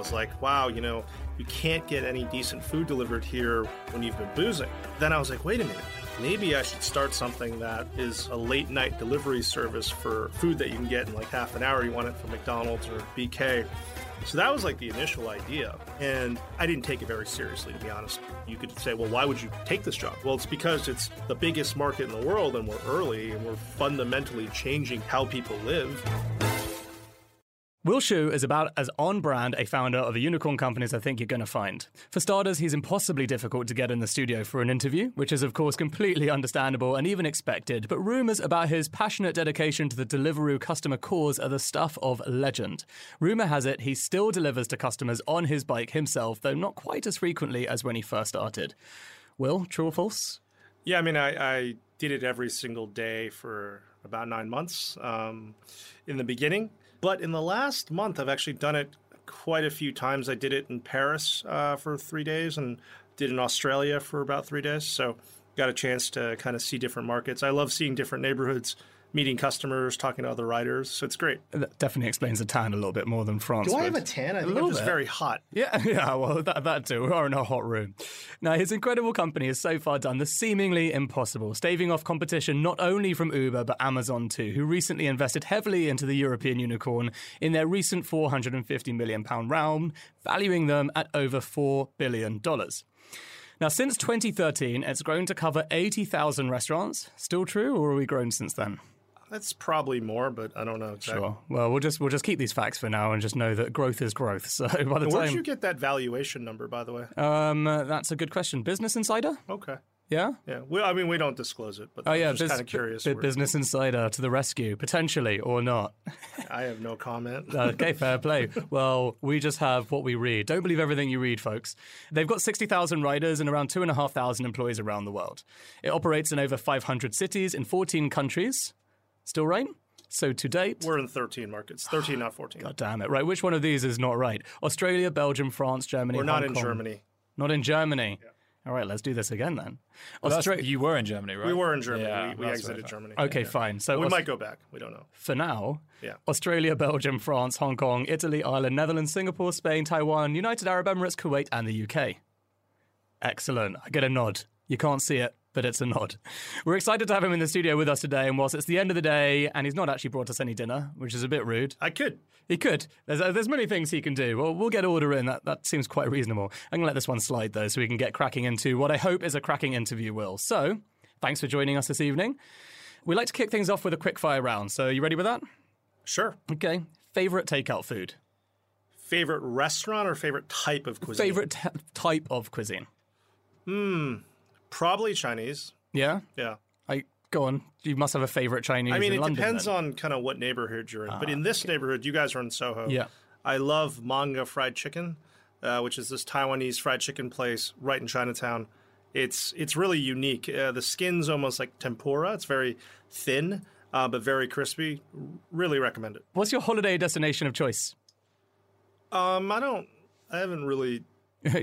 was like, wow, you know, you can't get any decent food delivered here when you've been boozing. Then I was like, wait a minute, maybe I should start something that is a late night delivery service for food that you can get in like half an hour. You want it from McDonald's or BK. So that was like the initial idea. And I didn't take it very seriously, to be honest. You could say, well, why would you take this job? Well, it's because it's the biggest market in the world and we're early and we're fundamentally changing how people live. Will Shu is about as on brand a founder of a unicorn company as I think you're going to find. For starters, he's impossibly difficult to get in the studio for an interview, which is, of course, completely understandable and even expected. But rumours about his passionate dedication to the Deliveroo customer cause are the stuff of legend. Rumour has it he still delivers to customers on his bike himself, though not quite as frequently as when he first started. Will, true or false? Yeah, I mean, I, I did it every single day for about nine months um, in the beginning. But in the last month, I've actually done it quite a few times. I did it in Paris uh, for three days and did in Australia for about three days. So got a chance to kind of see different markets. I love seeing different neighborhoods meeting customers, talking to other riders. So it's great. That definitely explains the tan a little bit more than France. Do I have a tan? I think I'm just bit. very hot. Yeah, yeah, well, that, that too. We are in a hot room. Now, his incredible company has so far done the seemingly impossible, staving off competition not only from Uber, but Amazon too, who recently invested heavily into the European unicorn in their recent £450 million round, valuing them at over $4 billion. Now, since 2013, it's grown to cover 80,000 restaurants. Still true, or are we grown since then? That's probably more, but I don't know exactly. Sure. Well, we'll just we'll just keep these facts for now and just know that growth is growth. So by the Where did time you get that valuation number, by the way? um, uh, that's a good question. Business Insider. Okay. Yeah. Yeah. Well, I mean, we don't disclose it, but Oh yeah, just Bus- kind of curious. Where- Business Insider to the rescue, potentially or not. I have no comment. Okay, fair play. Well, we just have what we read. Don't believe everything you read, folks. They've got 60,000 riders and around 2,500 employees around the world. It operates in over 500 cities in 14 countries. Still right? So to date, We're in 13 markets. 13, not 14. God damn it. Right, which one of these is not right? Australia, Belgium, France, Germany, We're not Hong in Kong. Germany. Not in Germany. All right, let's do this again then. Well, Austra- you were in Germany, right? We were in Germany. Yeah, we we that's what I exited thought. Germany. Okay, fine. So We Aus- might go back. We don't know. for now, Yeah. Australia, Belgium, France, Hong Kong, Italy, Ireland, Netherlands, Singapore, Spain, Taiwan, United Arab Emirates, Kuwait, and the UK. Excellent. I get a nod. You can't see it, but it's a nod. We're excited to have him in the studio with us today. And whilst it's the end of the day and he's not actually brought us any dinner, which is a bit rude, I could. he could. There's, uh, there's many things he can do. Well, we'll get order in. That, that seems quite reasonable. I'm going to let this one slide, though, so we can get cracking into what I hope is a cracking interview, Will. So, thanks for joining us this evening. We like to kick things off with a quick fire round. So, you ready with that? Sure. Okay. Favorite takeout food? Favorite restaurant or favorite type of cuisine? Favorite t- type of cuisine? Probably Chinese. Yeah? Yeah. I Go on. You must have a favorite Chinese I mean, it London. depends then. on kind of what neighborhood you're in. but in this neighborhood, you guys are in Soho. Yeah. I love Manga Fried Chicken, uh, which is this Taiwanese fried chicken place right in Chinatown. It's it's really unique. Uh, the skin's almost like tempura. It's very thin, uh, but very crispy. Really recommend it. What's your holiday destination of choice? Um, I don't. I haven't really.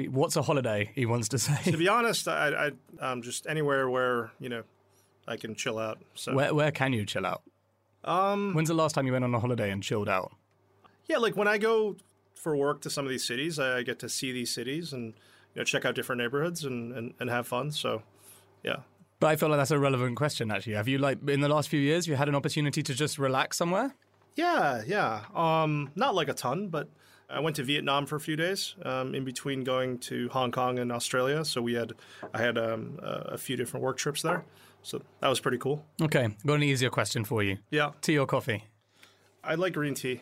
What's a holiday? He wants to say. To be honest, I, I um just anywhere where you know I can chill out. So Where where can you chill out? um When's the last time you went on a holiday and chilled out? yeah, like when I go for work to some of these cities, I, I get to see these cities and you know check out different neighborhoods and and, and have fun. So yeah. But I feel like that's a relevant question. Actually, have you like in the last few years you had an opportunity to just relax somewhere? Yeah, yeah. Um, not like a ton, but I went to Vietnam for a few days um, in between going to Hong Kong and Australia. So we had, I had um, a a few different work trips there. So that was pretty cool. Okay, got an easier question for you. Yeah, Tea or coffee? I like green tea,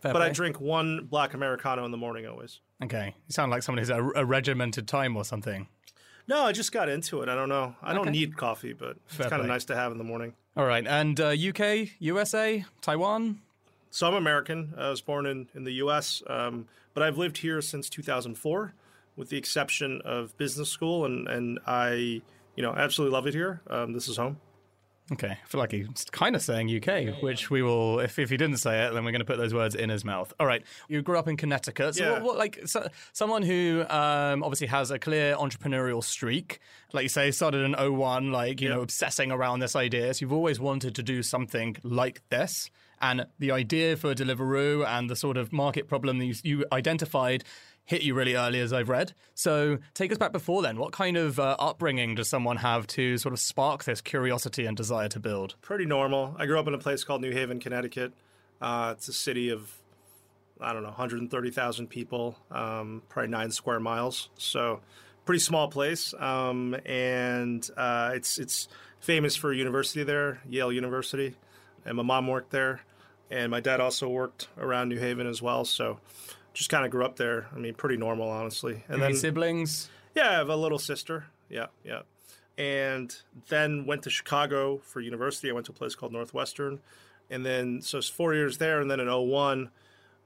Fair but I drink one black americano in the morning always. Okay, you sound like someone who's a, a regimented time or something. No, I just got into it. I don't know. I don't need coffee, but Fair it's kind of nice to have in the morning. All right, and uh, UK, USA, Taiwan. So I'm American. I was born in, in the U.S., um, but I've lived here since 2004, with the exception of business school, and, and I, you know, absolutely love it here. Um, this is home. Okay, I feel like he's kind of saying UK, which we will. If, if he didn't say it, then we're going to put those words in his mouth. All right, you grew up in Connecticut. So, Yeah. what, what, like so, someone who um, obviously has a clear entrepreneurial streak, like you say, started in 01, like you Yeah. know, obsessing around this idea. So you've always wanted to do something like this. And the idea for Deliveroo and the sort of market problem that you, you identified hit you really early, as I've read. So take us back before then. What kind of uh, upbringing does someone have to sort of spark this curiosity and desire to build? Pretty normal. I grew up in a place called New Haven, Connecticut. Uh, it's a city of I don't know, 130,000 people, um, probably nine square miles. So, pretty small place. Um, and uh, it's it's famous for a university there, Yale University. And my mom worked there, and my dad also worked around New Haven as well. So, just kind of grew up there. I mean, pretty normal, honestly. And Any then siblings? Yeah, I have a little sister. Yeah, yeah. And then went to Chicago for university. I went to a place called Northwestern. And then, so it's four years there. And then in 01,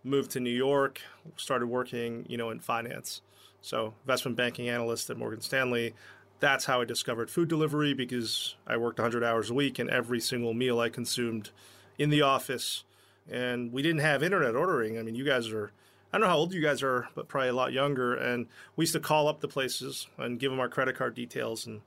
moved to New York, started working, you know, in finance. So investment banking analyst at Morgan Stanley. That's how I discovered food delivery because I worked 100 hours a week and every single meal I consumed in the office. And we didn't have internet ordering. I mean, you guys are, I don't know how old you guys are, but probably a lot younger. And we used to call up the places and give them our credit card details and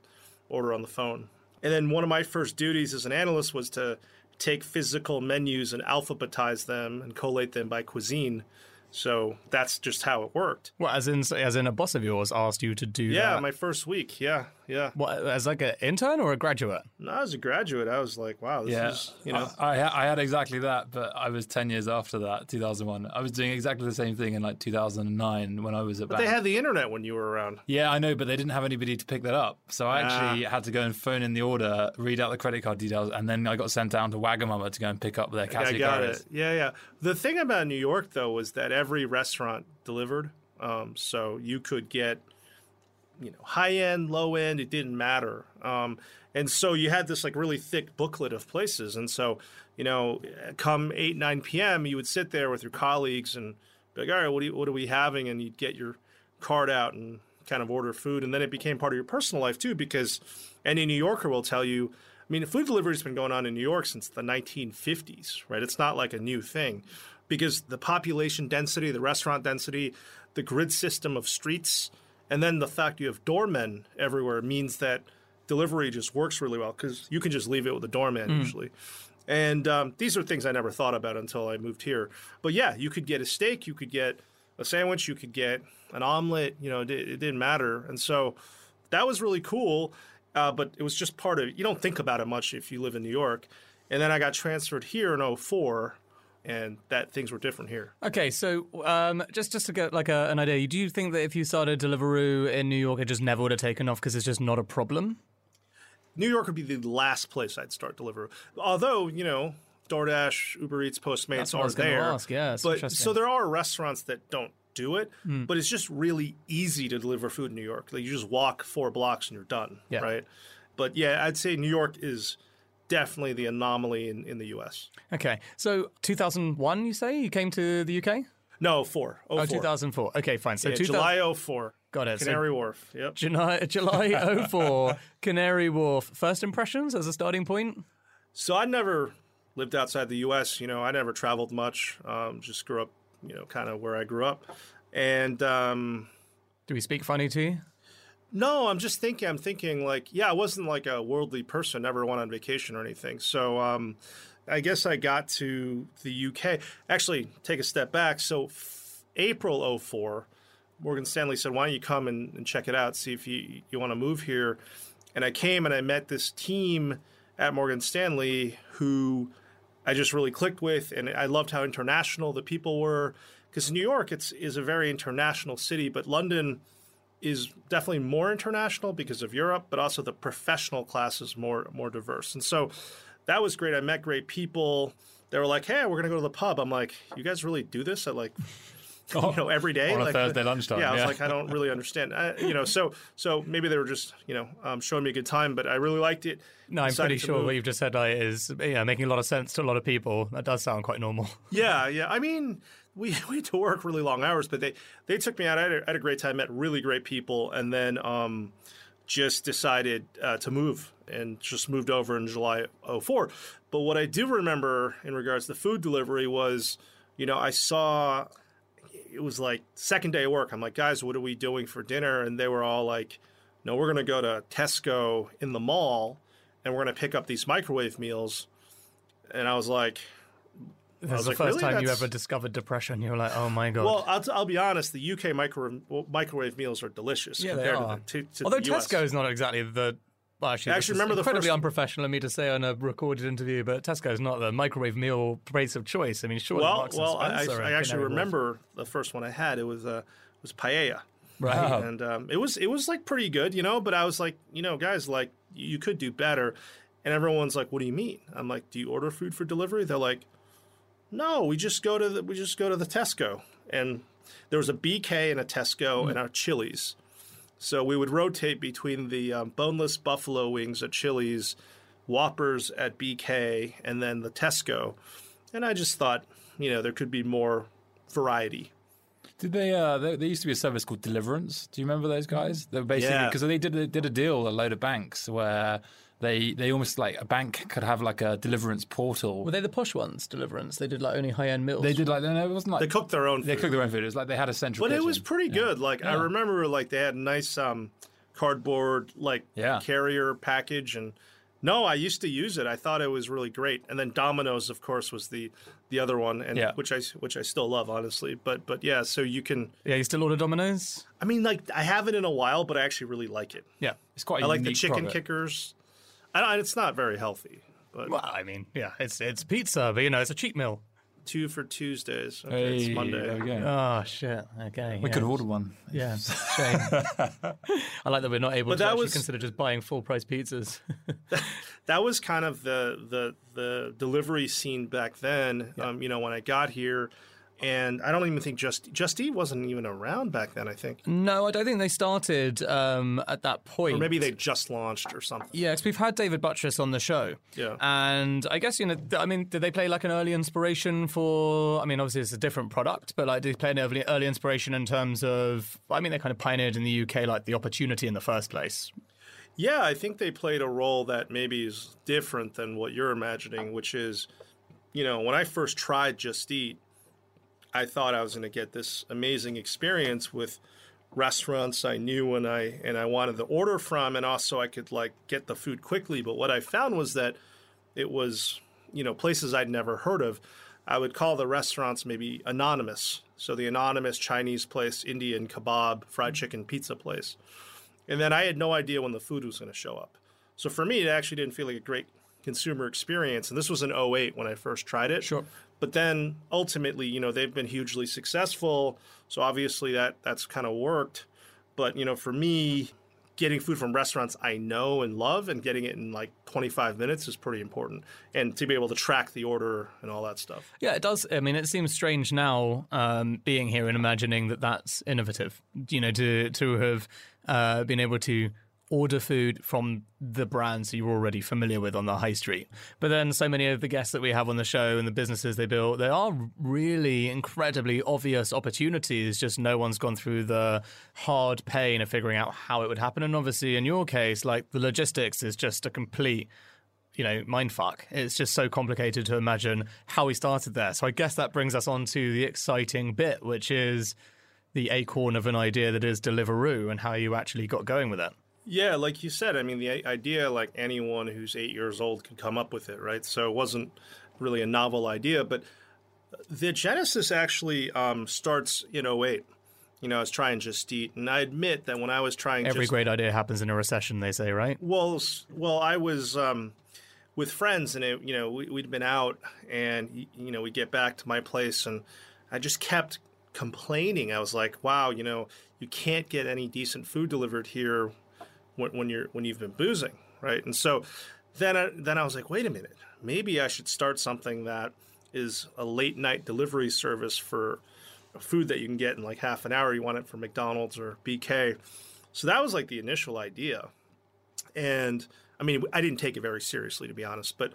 order on the phone. And then one of my first duties as an analyst was to take physical menus and alphabetize them and collate them by cuisine. So that's just how it worked. Well, as in, as in a boss of yours asked you to do yeah, that. my first week. Yeah, yeah. What, as like an intern or a graduate? No, as a graduate, I was like, wow, this yeah. is, you know. I, I, I had exactly that, but I was 10 years after that, 2001. I was doing exactly the same thing in like 2009 when I was at But they had the internet when you were around. Yeah, I know, but they didn't have anybody to pick that up. So I actually ah. had to go and phone in the order, read out the credit card details, and then I got sent down to Wagamama to go and pick up their cashier. I got it. Yeah, yeah. The thing about New York, though, was that every restaurant delivered. Um, so you could get, you know, high end, low end, it didn't matter. Um, and so you had this like really thick booklet of places. And so, you know, come 8, 9 p.m., you would sit there with your colleagues and be like, all right, what, you, what are we having? And you'd get your card out and kind of order food. And then it became part of your personal life too, because any New Yorker will tell you, I mean, food delivery has been going on in New York since the 1950s, right? It's not like a new thing because the population density, the restaurant density, the grid system of streets, and then the fact you have doormen everywhere means that delivery just works really well because you can just leave it with a doorman mm. usually. And um, these are things I never thought about until I moved here. But yeah, you could get a steak, you could get a sandwich, you could get an omelet. You know, it, it didn't matter. And so that was really cool. Uh, but it was just part of. You don't think about it much if you live in New York. And then I got transferred here in 04 and that things were different here. Okay, so um, just just to get like a, an idea, do you think that if you started Deliveroo in New York, it just never would have taken off because it's just not a problem? New York would be the last place I'd start Deliveroo. Although you know, DoorDash, Uber Eats, Postmates are there. Ask. Yeah, but so there are restaurants that don't do it, mm. but it's just really easy to deliver food in New York. Like you just walk four blocks and you're done, yeah. right? But yeah, I'd say New York is definitely the anomaly in, in the US. Okay. So 2001, you say? You came to the UK? No, 4. Oh, 2004. Okay, fine. So yeah, 2000... July 04. Got it. Canary so Wharf. Yep. July, July 04, Canary Wharf. First impressions as a starting point? So I never lived outside the US. You know, I never traveled much. Um, just grew up, you know, kind of where I grew up. And. Um, Do we speak funny to you? No, I'm just thinking. I'm thinking like, yeah, I wasn't like a worldly person. Never went on vacation or anything. So um, I guess I got to the UK. Actually, take a step back. So f- April 04, Morgan Stanley said, "Why don't you come and, and check it out? See if you you want to move here." And I came and I met this team at Morgan Stanley who I just really clicked with, and I loved how international the people were. Because New York, it's is a very international city, but London is definitely more international because of Europe, but also the professional class is more more diverse. And so that was great. I met great people. They were like, "Hey, we're gonna go to the pub." I'm like, "You guys really do this at like you know every day on a like, Thursday lunchtime. Yeah, I was yeah. like, I don't really understand. I, you know, so so maybe they were just you know um, showing me a good time, but I really liked it. No, I'm pretty sure move. what you've just said like, is yeah making a lot of sense to a lot of people. That does sound quite normal. Yeah, yeah. I mean, we, we had to work really long hours, but they, they took me out. I had, a, I had a great time, met really great people, and then um, just decided uh, to move and just moved over in July 04. But what I do remember in regards to food delivery was, you know, I saw it was like second day of work. I'm like, guys, what are we doing for dinner? And they were all like, no, we're going to go to Tesco in the mall and we're going to pick up these microwave meals. And I was like, I was the like, first really? time you ever discovered depression. You were like, oh my god. Well, I'll, t- I'll be honest. The UK microwave microwave meals are delicious yeah, they compared are. to the, to, to Although the. Tesco is not exactly the. Well, actually, Actually, remember the incredibly first- unprofessional of me to say on a recorded interview, but Tesco is not the microwave meal place of choice. I mean, surely Well, Marks well, I, Spencer I actually remember the first one I had. It was uh, was paella. Right. Oh. and um, it was it was like pretty good, you know. But I was like, you know, guys, like you could do better. And everyone's like, "What do you mean?" I'm like, "Do you order food for delivery?" They're like, "No, we just go to the we just go to the Tesco." And there was a BK and a Tesco and a Chili's. So we would rotate between the um, boneless buffalo wings at Chili's, Whoppers at BK, and then the Tesco. And I just thought, you know, there could be more variety. Did they? Uh, there, there used to be a service called Deliverance. Do you remember those guys? They were basically Yeah. because they did they did a deal with a load of banks where they they almost like a bank could have like a Deliverance portal. Were they the push ones, Deliverance? They did like only high end meals. they did like no, it wasn't like They cooked their own they food. cooked their own food. It was like they had a central. But it was pretty good. Like I remember, like they had nice um, cardboard like Yeah. carrier package, and no, I used to use it. I thought it was really great. And then Domino's, of course, was the the other one, and Yeah. which I which I still love, honestly. But but yeah, so you can. Yeah, you still order Domino's? I mean, like I haven't in a while, but I actually really like it. Yeah. It's quite. I I like the chicken kickers. I don't, it's not very healthy, but Well, I mean, yeah, it's it's pizza, but you know, it's a cheap meal. two for Tuesdays. Okay, Hey, it's Monday. There. Oh shit. Okay. we yeah. could order one. Yeah, shame. I like that we're not able But to that actually was- consider just buying full price pizzas. that was kind of the the the delivery scene back then. Um, you know, when I got here, and I don't even think just Just Eat wasn't even around back then. I think, no, I don't think they started um, at that point. or maybe they just launched or something. Yeah, because we've had David Buttress on the show. Yeah. And I guess, you know, I mean, did they play like an early inspiration for, I mean, obviously it's a different product, but like, did they play an early, early inspiration in terms of, I mean, they kind of pioneered in the UK, like the opportunity in the first place. Yeah, I think they played a role that maybe is different than what you're imagining, which is, you know, when I first tried Just Eat, I thought I was going to get this amazing experience with restaurants I knew and I and I wanted to order from, and also I could like get the food quickly. But what I found was that it was, you know, places I'd never heard of. I would call the restaurants maybe anonymous. So the anonymous Chinese place, Indian kebab, fried mm-hmm. chicken, pizza place. And then I had no idea when the food was going to show up. So for me, it actually didn't feel like a great consumer experience. And this was in 08 when I first tried it. Sure. But then ultimately, you know, they've been hugely successful. So obviously that that's kind of worked. But, you know, for me, getting food from restaurants I know and love and getting it in like 25 minutes is pretty important. And to be able to track the order and all that stuff. Yeah, it does. I mean, it seems strange now um, being here and imagining that that's innovative. You know, to to have uh, been able to order food from the brands you're already familiar with on the high street. But then, so many of the guests that we have on the show and the businesses they built, there are really incredibly obvious opportunities. Just no one's gone through the hard pain of figuring out how it would happen. And obviously, in your case, like the logistics is just a complete you know, mindfuck. It's just so complicated to imagine how we started there. So I guess that brings us on to the exciting bit, which is the acorn of an idea that is Deliveroo and how you actually got going with it. Yeah, like you said, I mean, the idea, like anyone who's eight years old could come up with it, right? So it wasn't really a novel idea, but the genesis actually um, starts in 08. You know, I was trying Just Eat, and I admit that when I was trying to Every Just great idea happens in a recession, they say, right? well, well, I was um, with friends, and it, you know, we, we'd been out, and you know, we get back to my place, and I just kept complaining. I was like, "Wow, you know, you can't get any decent food delivered here when, when you're when you've been boozing, right?" And so then, I, then I was like, "Wait a minute, maybe I should start something that is a late night delivery service for food that you can get in like half an hour. You want it from McDonald's or BK." So that was like the initial idea and I mean, I didn't take it very seriously to be honest, but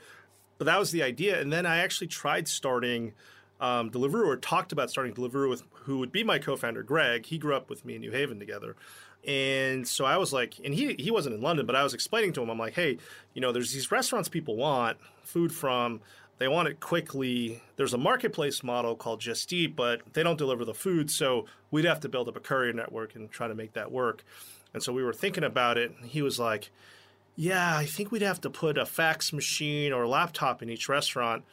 but that was the idea. And then I actually tried starting um, Deliveroo, or talked about starting Deliveroo with who would be my co-founder, Greg. He grew up with me in New Haven together, and so I was like, and he he wasn't in London, but I was explaining to him, I'm like, hey, you know, there's these restaurants people want food from. They want it quickly. There's a marketplace model called Just Eat, but they don't deliver the food, so we'd have to build up a courier network and try to make that work. And so we were thinking about it. And he was like, yeah, I think we'd have to put a fax machine or a laptop in each restaurant.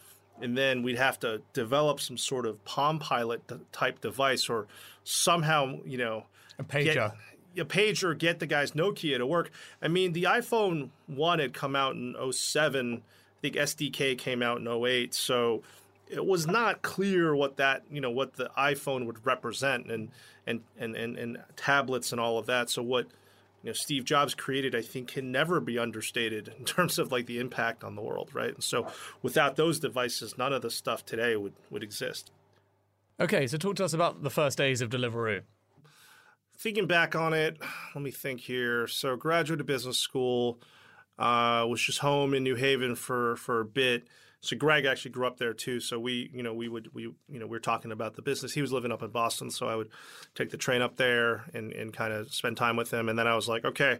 and then we'd have to develop some sort of Palm Pilot type device or somehow, you know, a pager. Get, a pager, get the guy's Nokia to work. I mean, the iPhone 1 had come out in 07. I think SDK came out in 08. So it was not clear what that, you know, what the iPhone would represent and, and, and, and, and tablets and all of that. So what, you know Steve Jobs created, I think, can never be understated in terms of like the impact on the world, right? And so, without those devices, none of the stuff today would would exist. Okay, so talk to us about the first days of Deliveroo. Thinking back on it, let me think here. So, graduated business school, uh, was just home in New Haven for for a bit so Greg actually grew up there too. So we, you know, we would we, you know, we were talking about the business. He was living up in Boston, so I would take the train up there and and kind of spend time with him. And then I was like, okay,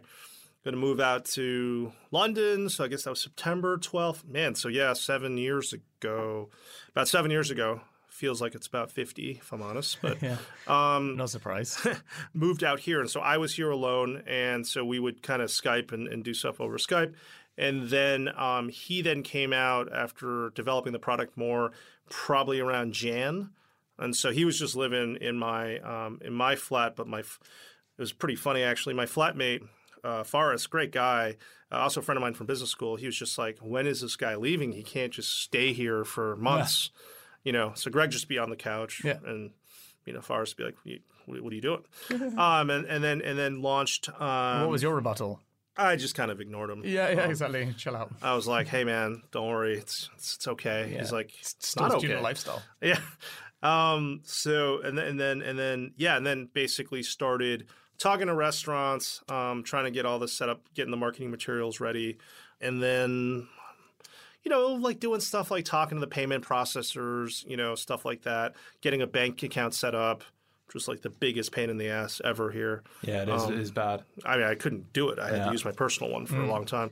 going to move out to London. So I guess that was September 12th. Man, so yeah, seven years ago, about seven years ago. Feels like it's about 50, if I'm honest. But yeah. um, no surprise. moved out here. And so I was here alone. And so we would kind of Skype and, and do stuff over Skype. And then um, he then came out after developing the product more, probably around Jan. And so he was just living in my um, in my flat, but my it was pretty funny actually. My flatmate, uh, Forrest, great guy, uh, also a friend of mine from business school. He was just like, "When is this guy leaving? He can't just stay here for months." Yeah. You know, so Greg just be on the couch, yeah. and you know, Forrest be like, "What are you doing?" um, and, and then and then launched. Um, what was your rebuttal? I just kind of ignored him. Yeah, yeah, um, exactly. Chill out. I was like, "Hey, man, don't worry. It's it's, it's okay." Yeah. He's like, "It's, it's not okay." lifestyle. Yeah. Um. So and then and then and then yeah, and then basically started talking to restaurants, um, trying to get all this set up, getting the marketing materials ready, and then you know, like doing stuff like talking to the payment processors, you know, stuff like that, getting a bank account set up just like the biggest pain in the ass ever here. Yeah, it is. Um, it is bad. I mean, I couldn't do it. I had to use my personal one for mm. a long time.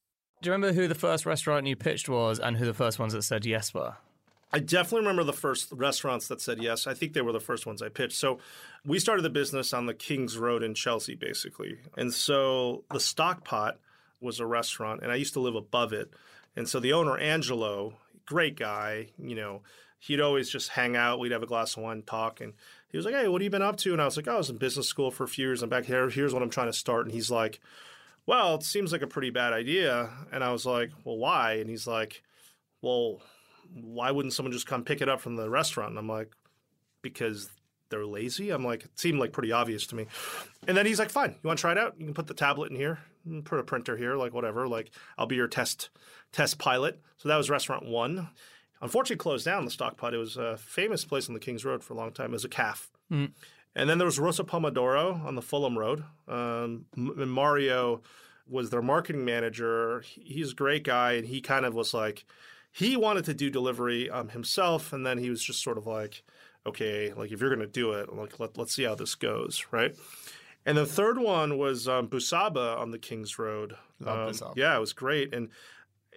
Do you remember who the first restaurant you pitched was and who the first ones that said yes were? I definitely remember the first restaurants that said yes. I think they were the first ones I pitched. So we started the business on the Kings Road in Chelsea, basically. And so the Stockpot was a restaurant, and I used to live above it. And so the owner, Angelo, great guy, you know, he'd always just hang out. We'd have a glass of wine, talk, and he was like, "Hey, what have you been up to?" And I was like, "I was in business school for a few years. I'm back here. Here's what I'm trying to start." And he's like, well, it seems like a pretty bad idea. And I was like, well, why? And he's like, well, why wouldn't someone just come pick it up from the restaurant? And I'm like, because they're lazy. I'm like, it seemed like pretty obvious to me. And then he's like, fine, you want to try it out? You can put the tablet in here, put a printer here, like whatever. Like I'll be your test test pilot. So that was restaurant one. Unfortunately, closed down the stock pot. It was a famous place on the King's Road for a long time as a calf. Mm. And then there was Rosso Pomodoro on the Fulham Road. Um, Mario was their marketing manager. He's a great guy, and he kind of was like, he wanted to do delivery um, himself, and then he was just sort of like, okay, like if you're going to do it, like let, let's see how this goes, right? And the third one was um, Busaba on the King's Road. Um, yeah, it was great, and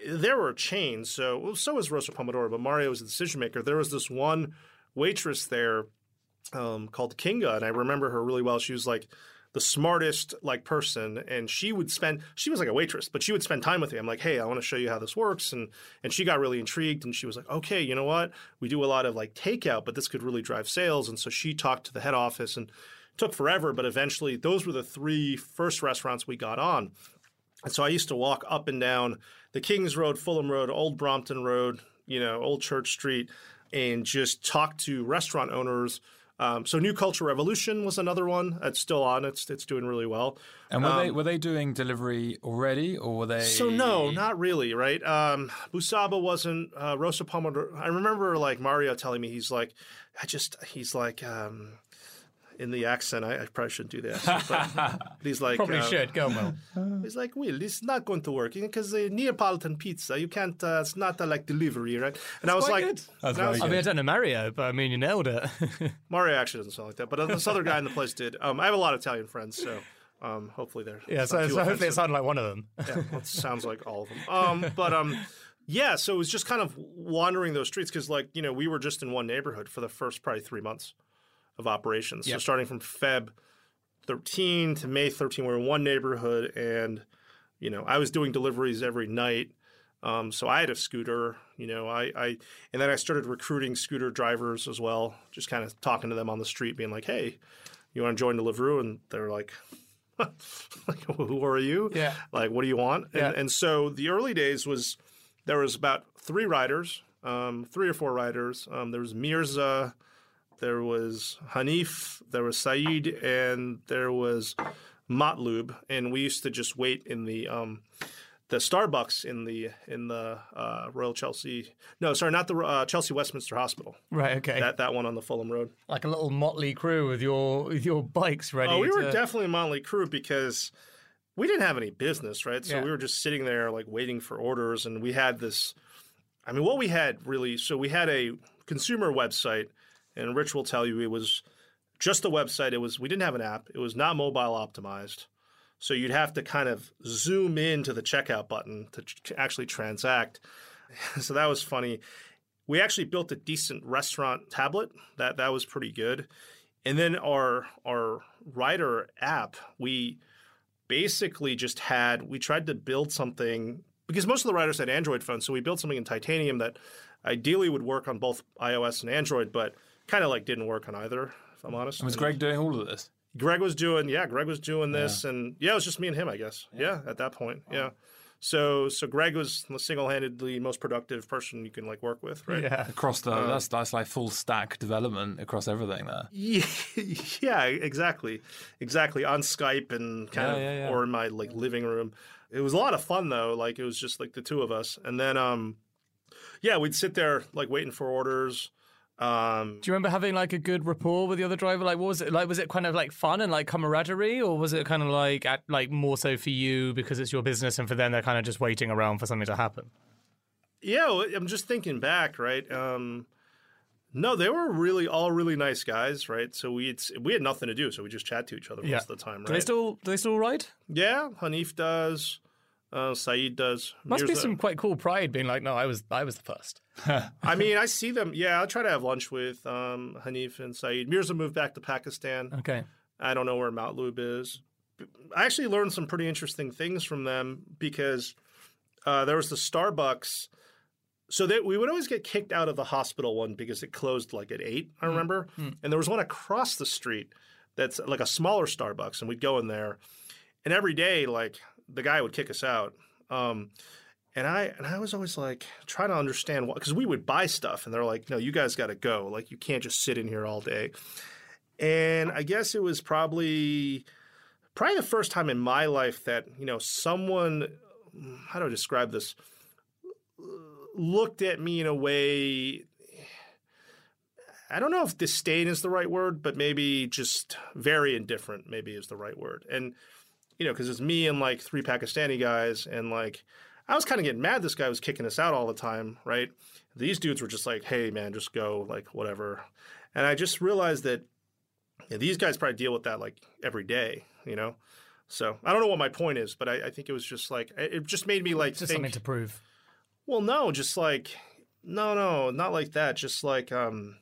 there were chains. So well, so was Rosso Pomodoro, but Mario was the decision maker. There was this one waitress there um, called Kinga, and I remember her really well. She was like the smartest like person and she would spend she was like a waitress but she would spend time with me. I'm like hey i want to show you how this works and and she got really intrigued and she was like okay you know what? We do a lot of like takeout but this could really drive sales and so she talked to the head office and took forever but eventually those were the three first restaurants we got on. And so i used to walk up and down the kings road fulham road old brompton road you know old church street and just talk to restaurant owners um, so New Culture Revolution was another one. It's still on. It's it's doing really well. And were um, they were they doing delivery already, or were they? So no, not really. Right. Um, Busaba wasn't. Uh, Rosso Pomodoro. I remember like Mario telling me he's like, I just he's like. Um, in the accent. I, I probably shouldn't do the accent, but he's like probably uh, should go well. he's like, Will, it's not going to work because the Neapolitan pizza, you can't. Uh, it's not uh, like delivery, right? And That's I was like, good. That's I, was, I mean, I don't know Mario, but I mean, you nailed it. Mario actually doesn't sound like that, but this other guy in the place did. Um, I have a lot of Italian friends, so. Um, hopefully they're yeah. So, so hopefully it sounded like one of them. yeah, well, it sounds like all of them. Um, but um, yeah. So it was just kind of wandering those streets because, like, you know, we were just in one neighborhood for the first probably three months of operations. Yep. So starting from Feb 13 to May 13, we are in one neighborhood, and you know I was doing deliveries every night. Um, so I had a scooter, you know, I, I, and then I started recruiting scooter drivers as well, just kind of talking to them on the street, being like, "Hey, you want to join Deliveroo?" And they're like, like, "Who are you? Yeah, like, what do you want?" Yeah. And, and so the early days was there was about three riders, um, three or four riders. Um, there was Mirza, there was Hanif, there was Saeed, and there was Matlub, and we used to just wait in the um, the Starbucks in the in the uh, Royal Chelsea. No, sorry, not the uh, Chelsea Westminster Hospital. Right. Okay. That that one on the Fulham Road. Like a little motley crew with your with your bikes ready. Oh, we to... were definitely a motley crew because we didn't have any business, right? So yeah. we were just sitting there like waiting for orders, and we had this. I mean, what we had really. So we had a consumer website and Rich will tell you it was just a website. It was we didn't have an app. It was not mobile optimized. So you'd have to kind of zoom in to the checkout button to actually transact. so that was funny. We actually built a decent restaurant tablet. That that was pretty good. And then our our rider app, we basically just had we tried to build something because most of the riders had Android phones, so we built something in titanium that ideally would work on both iOS and Android, but kind of like didn't work on either. If I'm honest. And was Greg doing all of this? Greg was doing, yeah, Greg was doing this, yeah. and yeah, it was just me and him, I guess. Yeah, yeah at that point, yeah. So, so Greg was single-handedly most productive person you can like work with, right? Yeah, across the uh, that's that's like full stack development across everything there. Yeah, yeah, exactly, exactly on Skype and kind yeah, of yeah, or in my like living room. It was a lot of fun though. Like it was just like the two of us, and then um, yeah, we'd sit there like waiting for orders. Um, Do you remember having like a good rapport with the other driver? Like, what was it like? Was it kind of like fun and like camaraderie, or was it kind of like at, like more so for you because it's your business, and for them they're kind of just waiting around for something to happen? Yeah, I'm just thinking back, right? Um, no, they were really all really nice guys, right? So we had, we had nothing to do, so we just chat to each other yeah. most of the time, right? Do they still do they still ride? Yeah, Hanif does. Uh, Saeed does. Must be some quite cool pride being like, no, I was I was the first. I mean, I see them. Yeah, I'll try to have lunch with um, Hanif and Saeed. Mirza moved back to Pakistan. Okay. I don't know where Matlub is. I actually learned some pretty interesting things from them because uh, there was the Starbucks. So that we would always get kicked out of the hospital one because it closed like at eight. I mm. remember, mm. and there was one across the street that's like a smaller Starbucks, and we'd go in there, and every day like the guy would kick us out. Um, And I and I was always like trying to understand what because we would buy stuff and they're like, no, you guys got to go. Like you can't just sit in here all day. And I guess it was probably probably the first time in my life that you know someone how do I describe this looked at me in a way I don't know if disdain is the right word, but maybe just very indifferent maybe is the right word. And you know, because it's me and like three Pakistani guys, and like I was kind of getting mad. This guy was kicking us out all the time, right? These dudes were just like, "Hey, man, just go, like whatever." And I just realized that yeah, these guys probably deal with that like every day, you know. So I don't know what my point is, but I, I think it was just like it just made me like Just think, something to prove. well, no, just like no, no, not like that. Just like um,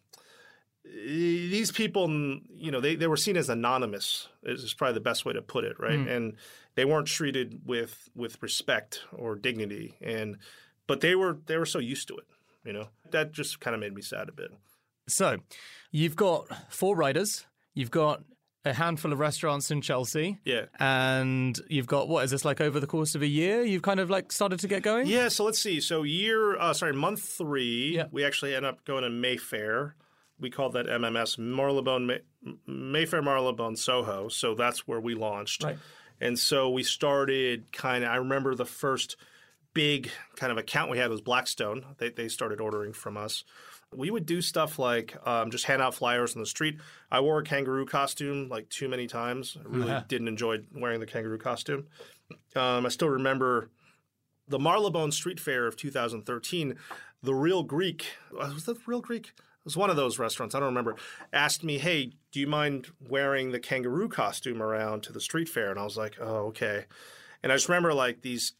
these people, you know, they, they were seen as anonymous. Is probably the best way to put it, right? And they weren't treated with with respect or dignity, and but they were they were so used to it, you know. That just kind of made me sad a bit. So, you've got four riders. You've got a handful of restaurants in Chelsea. Yeah. And you've got what is this like over the course of a year? You've kind of like started to get going. Yeah, so let's see. So year, uh, sorry, month three, Yeah. we actually end up going to Mayfair. We called that MMS Marylebone Mayfair Marylebone Soho. So that's where we launched. Right. And so we started kind of. I remember the first big kind of account we had was Blackstone. They they started ordering from us. We would do stuff like um, just hand out flyers on the street. I wore a kangaroo costume like too many times. I really didn't enjoy wearing the kangaroo costume. Um, I still remember the Marylebone Street Fair of 2013, the Real Greek, uh, was that Real Greek? It was one of those restaurants, I don't remember, asked me, hey, do you mind wearing the kangaroo costume around to the street fair? And I was like, oh, okay. And I just remember like these,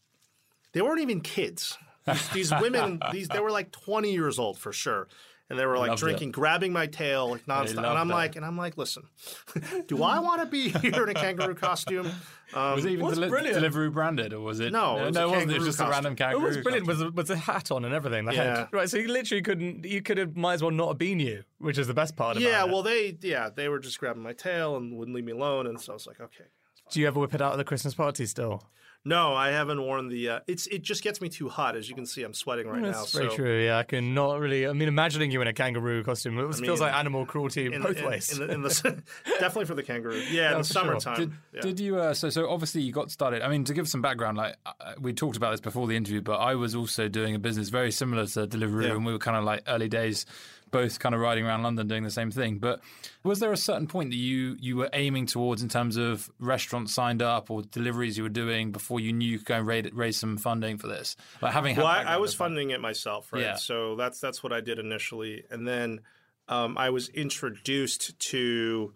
they weren't even kids. These, these women, these they were like 20 years old for sure. And they were like loved it. drinking, grabbing my tail like nonstop. And I'm that. like, and I'm like, listen, do I want to be here in a kangaroo costume? Um, Was it even What's deli- brilliant- Deliveroo branded, or was it? No, it was no, it wasn't. It was just a random random It was brilliant. Was a, was a hat on and everything. The Yeah. head. Right. So you literally couldn't. You could have might as well not have been you, which is the best part. About yeah, it. well, they yeah they were just grabbing my tail and wouldn't leave me alone, and so I was like, okay. do you ever whip it out at the Christmas party still? No, I haven't worn the. Uh, it's it just gets me too hot, as you can see. I'm sweating right now. That's very so true. Yeah, I can not really. I mean, imagining you in a kangaroo costume it feels mean, like animal cruelty in, both in- ways. In the, in the, definitely for the kangaroo. Yeah, in the for sure. summertime. Did, yeah. did you? Uh, so so obviously you got started. I mean, to give some background, like uh, we talked about this before the interview, but I was also doing a business very similar to Deliveroo, Yeah. and we were kind of like early days, both kind of riding around London doing the same thing. But was there a certain point that you you were aiming towards in terms of restaurants signed up or deliveries you were doing before you knew you could go and raise, raise some funding for this? Like having well, I, I was funding it myself, right? Yeah. So that's that's what I did initially, and then um, I was introduced to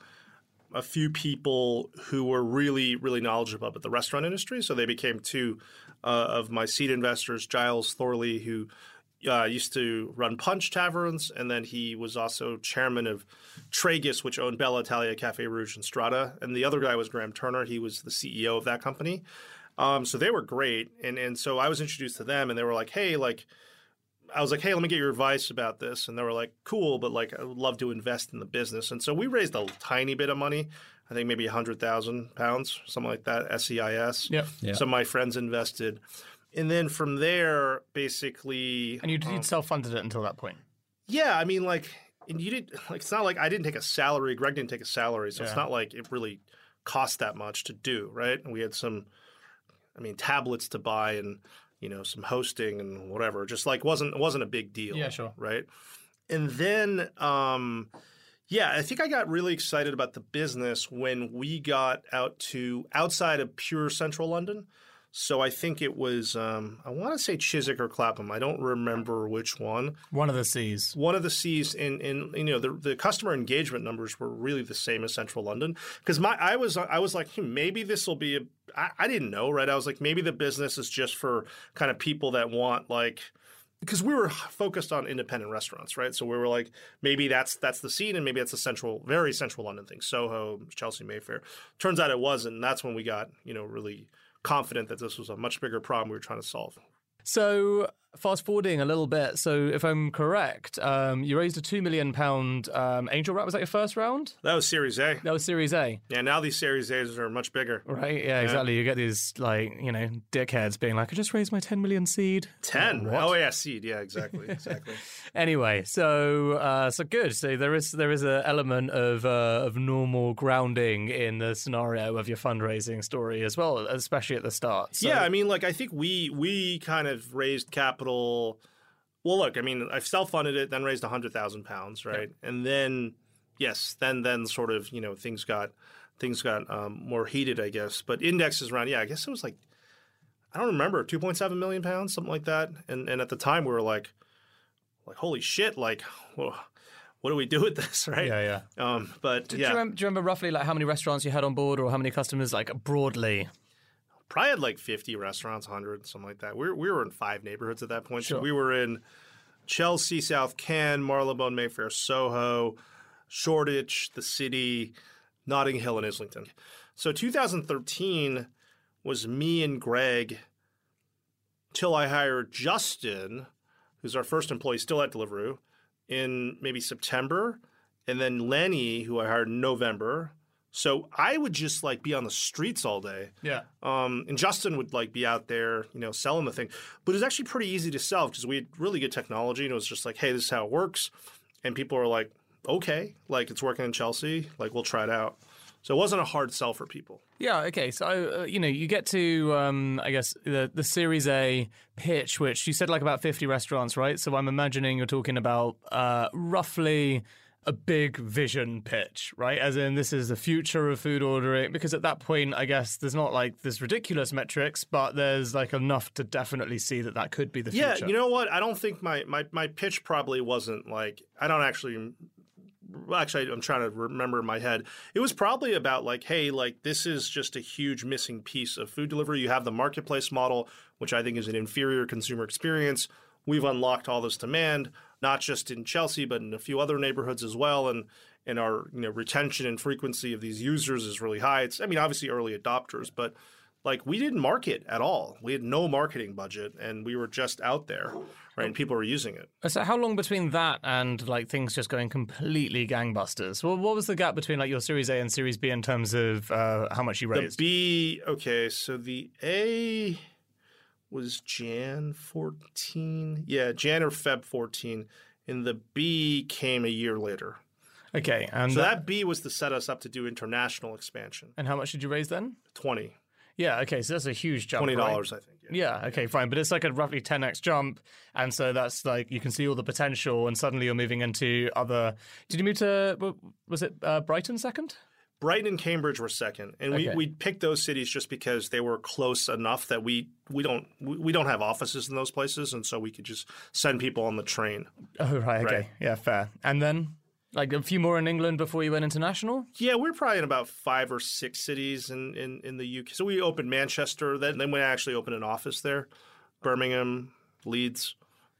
a few people who were really really knowledgeable about the restaurant industry. So they became two uh, of my seed investors, Giles Thorley, who. Uh, used to run Punch Taverns, and then he was also chairman of Tragus, which owned Bella Italia, Cafe Rouge, and Strada. And the other guy was Graham Turner. He was the CEO of that company. Um, so they were great, and and so I was introduced to them, and they were like, "Hey, like," I was like, "Hey, let me get your advice about this," and they were like, "Cool, but like, I would love to invest in the business." And so we raised a tiny bit of money, I think maybe a hundred thousand pounds, something like that, SEIS. Yep. Yeah. Some of my friends invested, and then from there, basically, and you'd, you'd self-funded it until that point. yeah, I mean, like, and you didn't like. It's not like I didn't take a salary. Greg didn't take a salary, so it's not like it really cost that much to do, right? And we had some, I mean, tablets to buy and you know some hosting and whatever. Just like wasn't it wasn't a big deal. Yeah, sure. Right. And then, um, yeah, I think I got really excited about the business when we got out to outside of pure central London. So I think it was um, I want to say Chiswick or Clapham. I don't remember which one. One of the C's. one of the C's in, in you know the, the customer engagement numbers were really the same as Central London. Because my I was I was like hmm, maybe this will be a I, I didn't know right? I was like maybe the business is just for kind of people that want like because we were focused on independent restaurants right? So we were like maybe that's that's the scene and maybe that's a central very central London thing. Soho Chelsea Mayfair. Turns out it wasn't and that's when we got you know really confident that this was a much bigger problem we were trying to solve. So fast forwarding a little bit. So, if I'm correct, um, you raised a two million pound um, angel round. Was that your first round? That was Series A. That was Series A. Yeah, now these Series A's are much bigger. Right? Yeah, exactly. You get these like you know dickheads being like, "I just raised my ten million seed." Ten. Oh yeah, seed. Yeah, exactly, exactly. Anyway, so uh, so good. So there is there is an element of uh, of normal grounding in the scenario of your fundraising story as well, especially at the start. So, yeah, I mean, like I think we we kind of raised capital. Well, look, I mean, I've self funded it, then raised a hundred thousand pounds, right, and then yes, then then sort of you know things got things got um, more heated, I guess. But indexes around, yeah, I guess it was like I don't remember two point seven million pounds, something like that. And and at the time we were like, like holy shit, like. Well, what do we do with this, right? Yeah, yeah. Um, but Do, yeah, you remember, do you remember roughly like how many restaurants you had on board, or how many customers, like broadly? Probably had like 50 restaurants, 100, something like that. We were, we were in five neighborhoods at that point. Sure. So we were in Chelsea, South Ken, Marylebone, Mayfair, Soho, Shoreditch, the city, Notting Hill, and Islington. So 2013 was me and Greg till I hired Justin, who's our first employee still at Deliveroo, in maybe September. And then Lenny, who I hired in November. So I would just like be on the streets all day. Yeah. Um, and Justin would like be out there, you know, selling the thing. But it was actually pretty easy to sell because we had really good technology, and it was just like, hey, this is how it works. And people were like, okay, like it's working in Chelsea, like we'll try it out. So it wasn't a hard sell for people. Yeah. Okay. So uh, you know, you get to um, I guess the the Series A pitch, which you said like about fifty restaurants, right? So I'm imagining you're talking about uh, roughly a big vision pitch, right? As in, this is the future of food ordering. Because at that point, I guess there's not like this ridiculous metrics, but there's like enough to definitely see that that could be the Yeah, future. you know what? I don't think my, my, my pitch probably wasn't like, I don't actually, actually, I'm trying to remember in my head. It was probably about like, hey, like this is just a huge missing piece of food delivery. You have the marketplace model, which I think is an inferior consumer experience. We've unlocked all this demand, not just in Chelsea, but in a few other neighborhoods as well. And and our you know retention and frequency of these users is really high. It's I mean obviously early adopters, but like we didn't market at all. We had no marketing budget, and we were just out there, right? And people were using it. So how long between that and like things just going completely gangbusters? Well, what was the gap between like your Series A and Series B in terms of uh, how much you The raised? B, okay, so the A was Jan 14. Yeah, Jan or Feb 14. And the B came a year later. okay, and So that- that B was to set us up to do international expansion. and how much did you raise then? 20. Yeah, okay, so that's a huge jump. $20, right? I think. Yeah. Yeah, okay, fine. But it's like a roughly 10x jump. And so that's like you can see all the potential, and suddenly you're moving into other. Did you move to, was it uh, Brighton second? Brighton and Cambridge were second, and we, Okay. we picked those cities just because they were close enough that we we don't we, we don't have offices in those places, and so we could just send people on the train. Oh, right, okay. Right. Yeah, fair. And then like a few more in England before you went international? Yeah, we're probably in about five or six cities in, in, in the UK. So we opened Manchester, then then we actually opened an office there, Birmingham, Leeds.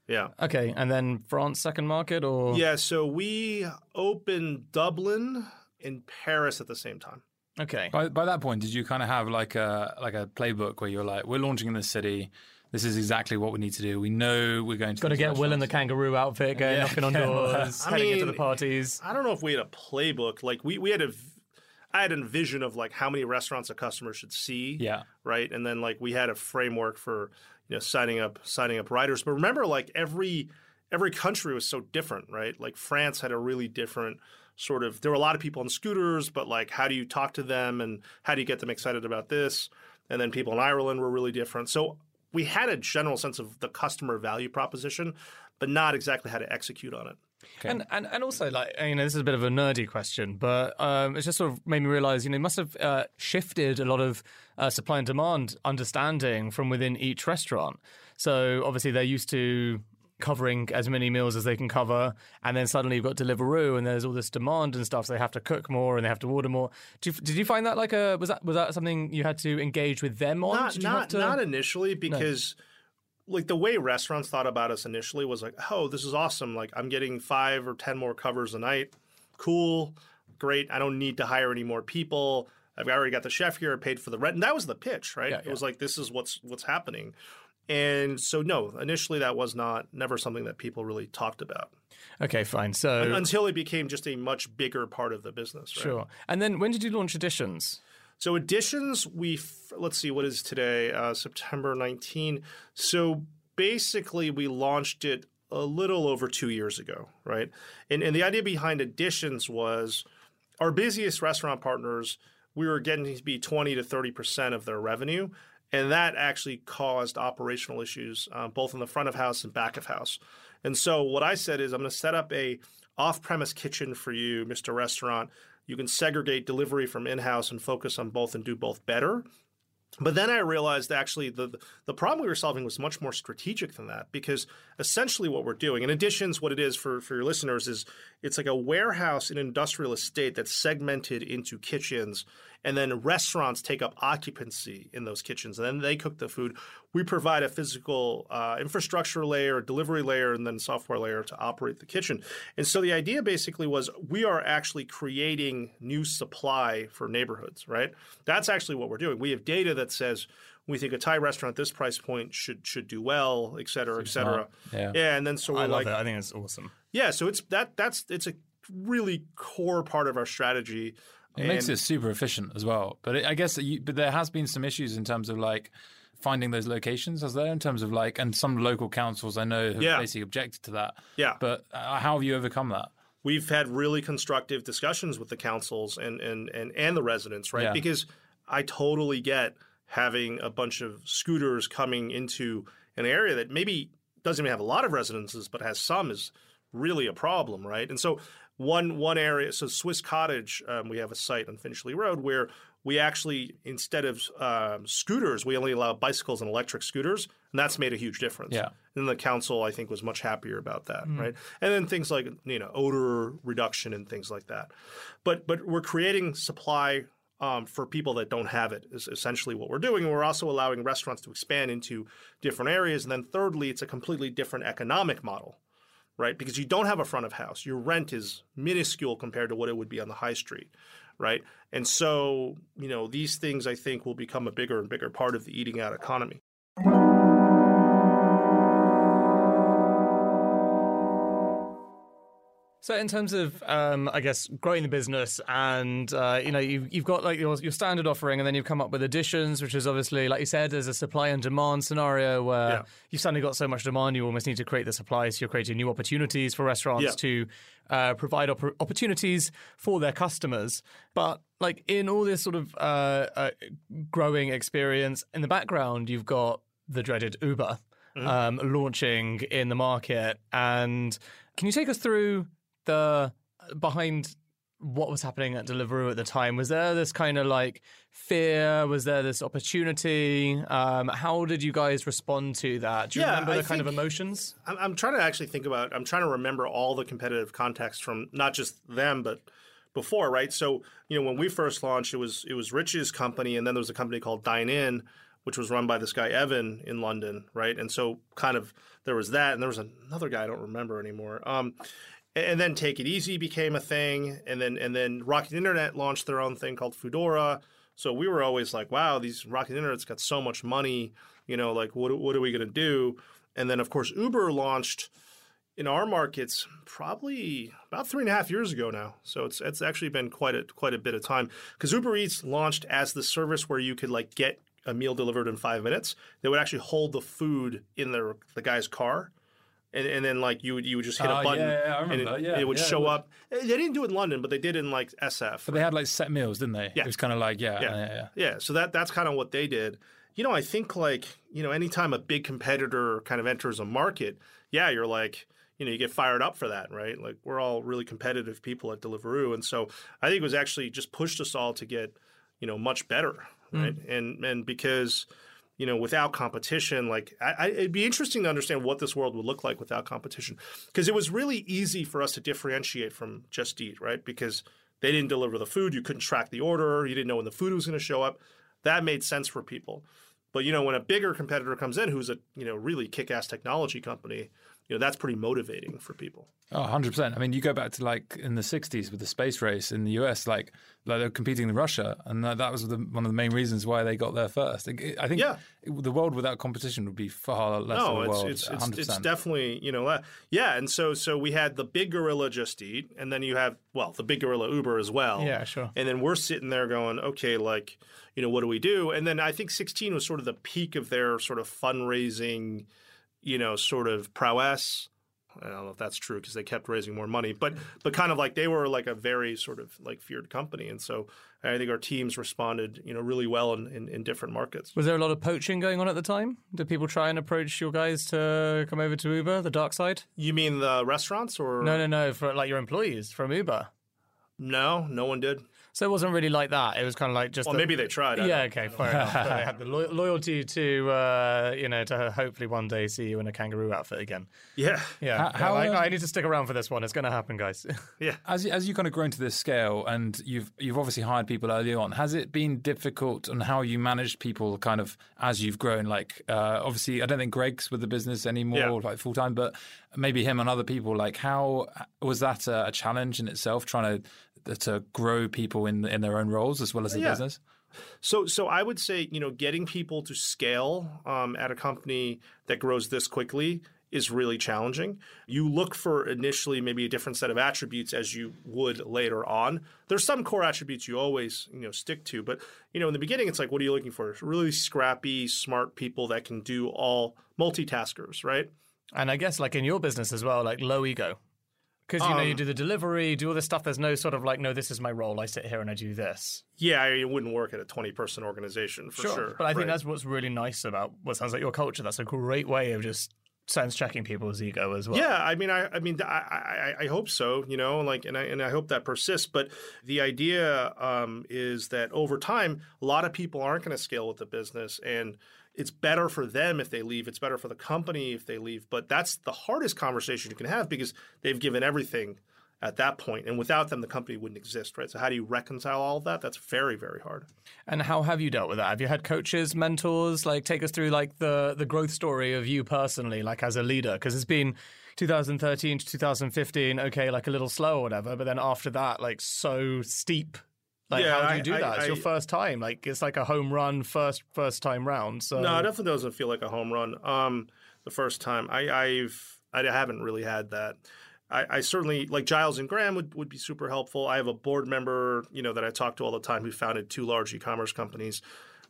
Yeah. Okay, and then France second market or? Yeah, so we opened Dublin and Paris at the same time. Okay. By, by that point, did you kind of have like a like a playbook where you're like, we're launching in this city. This is exactly what we need to do. We know we're going to. Got to get Will in the kangaroo outfit, going Yeah, knocking on yeah. doors, I heading into the parties. I don't know if we had a playbook. Like we, we had a v- I had a vision of like how many restaurants a customer should see. Yeah. right? And then like we had a framework for you know signing up signing up writers. But remember, like every every country was so different, right? Like France had a really different sort of. There were a lot of people on scooters, but like how do you talk to them and how do you get them excited about this? And then people in Ireland were really different. So we had a general sense of the customer value proposition, but not exactly how to execute on it. And, and and also like you know this is a bit of a nerdy question, but um, it's just sort of made me realize you know it must have uh, shifted a lot of uh, supply and demand understanding from within each restaurant. So obviously they're used to covering as many meals as they can cover, and then suddenly you've got Deliveroo, and there's all this demand and stuff. So they have to cook more and they have to order more. Did you, did you find that like a was that was that something you had to engage with them on? Not Did you have not to- not initially because like the way restaurants thought about us initially was like, oh, this is awesome. Like I'm getting five or ten more covers a night. Cool, great. I don't need to hire any more people. I've already got the chef here. I paid for the rent, and that was the pitch, right? Yeah, It was like this is what's what's happening. And so, no, initially that was not never something that people really talked about. Okay, fine. So until it became just a much bigger part of the business. Right? Sure. And then when did you launch Editions? So Editions, we let's see, what is today? Uh, September 19. So basically, we launched it a little over two years ago, right? And, and the idea behind Editions was our busiest restaurant partners, we were getting to be 20 to 30% of their revenue. And that actually caused operational issues, uh, both in the front of house and back of house. And so what I said is I'm going to set up a off-premise kitchen for you, Mr. Restaurant. You can segregate delivery from in-house and focus on both and do both better. But then I realized actually the the problem we were solving was much more strategic than that because essentially what we're doing, in Editions, what it is for, for your listeners is it's like a warehouse in industrial estate that's segmented into kitchens and then restaurants take up occupancy in those kitchens and then they cook the food we provide a physical uh, infrastructure layer a delivery layer and then software layer to operate the kitchen and so the idea basically was we are actually creating new supply for neighborhoods right that's actually what we're doing we have data that says we think a Thai restaurant at this price point should should do well, et cetera, et cetera. Yeah. yeah, and then so we're I love like, it. I think it's awesome. yeah, so it's that that's it's a really core part of our strategy. It makes it super efficient as well. But it, I guess, you, but there has been some issues in terms of like finding those locations, as there in terms of like, and some local councils I know have Yeah. basically objected to that. Yeah. But uh, how have you overcome that? we've had really constructive discussions with the councils and and and, and the residents, right? Yeah. Because I totally get having a bunch of scooters coming into an area that maybe doesn't even have a lot of residences, but has some is really a problem, right? And so one one area, so Swiss Cottage, um, we have a site on Finchley Road where we actually instead of um, scooters, we only allow bicycles and electric scooters, and that's made a huge difference. Yeah. And the council, I think, was much happier about that, right? And then things like you know odor reduction and things like that. But but we're creating supply um, for people that don't have it is essentially what we're doing. And we're also allowing restaurants to expand into different areas. And then thirdly, it's a completely different economic model, right? Because you don't have a front of house. Your rent is minuscule compared to what it would be on the high street, right? And so, you know, these things I think will become a bigger and bigger part of the eating out economy. So, in terms of, um, I guess, growing the business, and uh, you know, you've, you've got like your, your standard offering, and then you've come up with Editions, which is obviously, like you said, there's a supply and demand scenario where Yeah. you've suddenly got so much demand, you almost need to create the supply. So, you're creating new opportunities for restaurants Yeah. to uh, provide oppor- opportunities for their customers. But like in all this sort of uh, uh, growing experience, in the background, you've got the dreaded Uber um, launching in the market. And can you take us through the behind what was happening at Deliveroo at the time? Was there this kind of like fear? Was there this opportunity? Um, how did you guys respond to that? Do you Yeah, remember I the kind of emotions? I'm, I'm trying to actually think about. I'm trying to remember all the competitive context from not just them, but before, right? So you know, when we first launched, it was it was Rich's company, and then there was a company called Dine In, which was run by this guy Evan in London, right? And so kind of there was that, and there was another guy I don't remember anymore. Um, and then Take Eat Easy became a thing, and then and then Rocket Internet launched their own thing called Foodora. So we were always like, wow, these Rocket Internet's got so much money, you know, like what what are we going to do? And then of course Uber launched in our markets probably about three and a half years ago now. So it's it's actually been quite a quite a bit of time because Uber Eats launched as the service where you could like get a meal delivered in five minutes. They would actually hold the food in their the guy's car. And, and then like you would you would just hit Oh, a ah, button yeah, yeah, I and remember it. Yeah, it would it show would. up. They didn't do it in London, but they did in like SF. But they had like set meals, didn't they? Yeah. It was kind of like, yeah, Yeah. yeah, yeah. Yeah, so that that's kind of what they did. You know, I think like, you know, anytime a big competitor kind of enters a market, yeah, you're like, you know, you get fired up for that, right? Like we're all really competitive people at Deliveroo, and so I think it was actually just pushed us all to get, you know, much better, mm. right? And and because you know, without competition, like I, I, it'd be interesting to understand what this world would look like without competition, because it was really easy for us to differentiate from Just Eat, right? Because they didn't deliver the food, you couldn't track the order, you didn't know when the food was going to show up. That made sense for people. But you know, when a bigger competitor comes in, who's a you know really kick-ass technology company, you know, that's pretty motivating for people. Oh, 100%. I mean, you go back to like in the 60s with the space race in the US, like, like they're competing in Russia, and that, that was the, one of the main reasons why they got there first. I think yeah. the world without competition would be far less no, of a world. It's, it's, it's, it's, definitely, you know, uh, yeah. And so so we had the big gorilla Just Eat, and then you have, well, the big gorilla Uber as well. Yeah, sure. And then we're sitting there going, okay, like, you know, what do we do? And then I think 16 was sort of the peak of their sort of fundraising, you know, sort of prowess I don't know if that's true because they kept raising more money, but but kind of like they were like a very sort of like feared company, and so I think our teams responded, you know, really well in, in, in, different markets. Was there a lot of poaching going on at the time? Did people try and approach your guys to come over to Uber, the dark side? You mean the restaurants or no, no, no, for like your employees from Uber? No, no one did. So it wasn't really like that. It was kind of like just. Well, the, maybe they tried. yeah. Okay. Fair enough. they had the lo- loyalty to, uh, you know, to hopefully one day see you in a kangaroo outfit again. Yeah. Yeah. How, how like, um, I need to stick around for this one. It's going to happen, guys. yeah. As you, as you kind of grown to this scale, and you've you've obviously hired people early on. Has it been difficult on how you managed people, kind of as you've grown? Like, uh, obviously, I don't think Greg's with the business anymore, yeah. like full time, but maybe him and other people. Like, how was that a, a challenge in itself? Trying to to grow people in in their own roles as well as the yeah. business? So, so I would say, you know, getting people to scale um, at a company that grows this quickly is really challenging. You look for initially maybe a different set of attributes as you would later on. There's some core attributes you always, you know, stick to, but you know, in the beginning it's like what are you looking for? Really scrappy, smart people that can do all multitaskers, right? And I guess like in your business as well, like low ego. Because you know you um, do the delivery, do all this stuff. There's no sort of like, no, this is my role. I sit here and I do this. Yeah, it wouldn't work at a 20 person organization for sure. sure. But I think right. that's what's really nice about what sounds like your culture. That's a great way of just sense checking people's ego as well. Yeah, I mean, I, I mean, I, I, I, hope so. You know, like, and I, and I hope that persists. But the idea um, is that over time, a lot of people aren't going to scale with the business, and it's better for them if they leave. It's better for the company if they leave. But that's the hardest conversation you can have because they've given everything at that point, and without them, the company wouldn't exist, right? So how do you reconcile all of that? That's very, very hard. And how have you dealt with that? Have you had coaches, mentors? Like, take us through like the the growth story of you personally, like as a leader, because it's been 2013 to 2015, okay, like a little slow or whatever, but then after that, like so steep like, yeah, how do you do I, that? I, it's your first time. Like, it's like a home run, first first time round. So no, it definitely doesn't feel like a home run. Um, the first time, I, I've I haven't really had that. I, I, certainly like Giles and Graham would, would be super helpful. I have a board member, you know, that I talk to all the time who founded two large e-commerce companies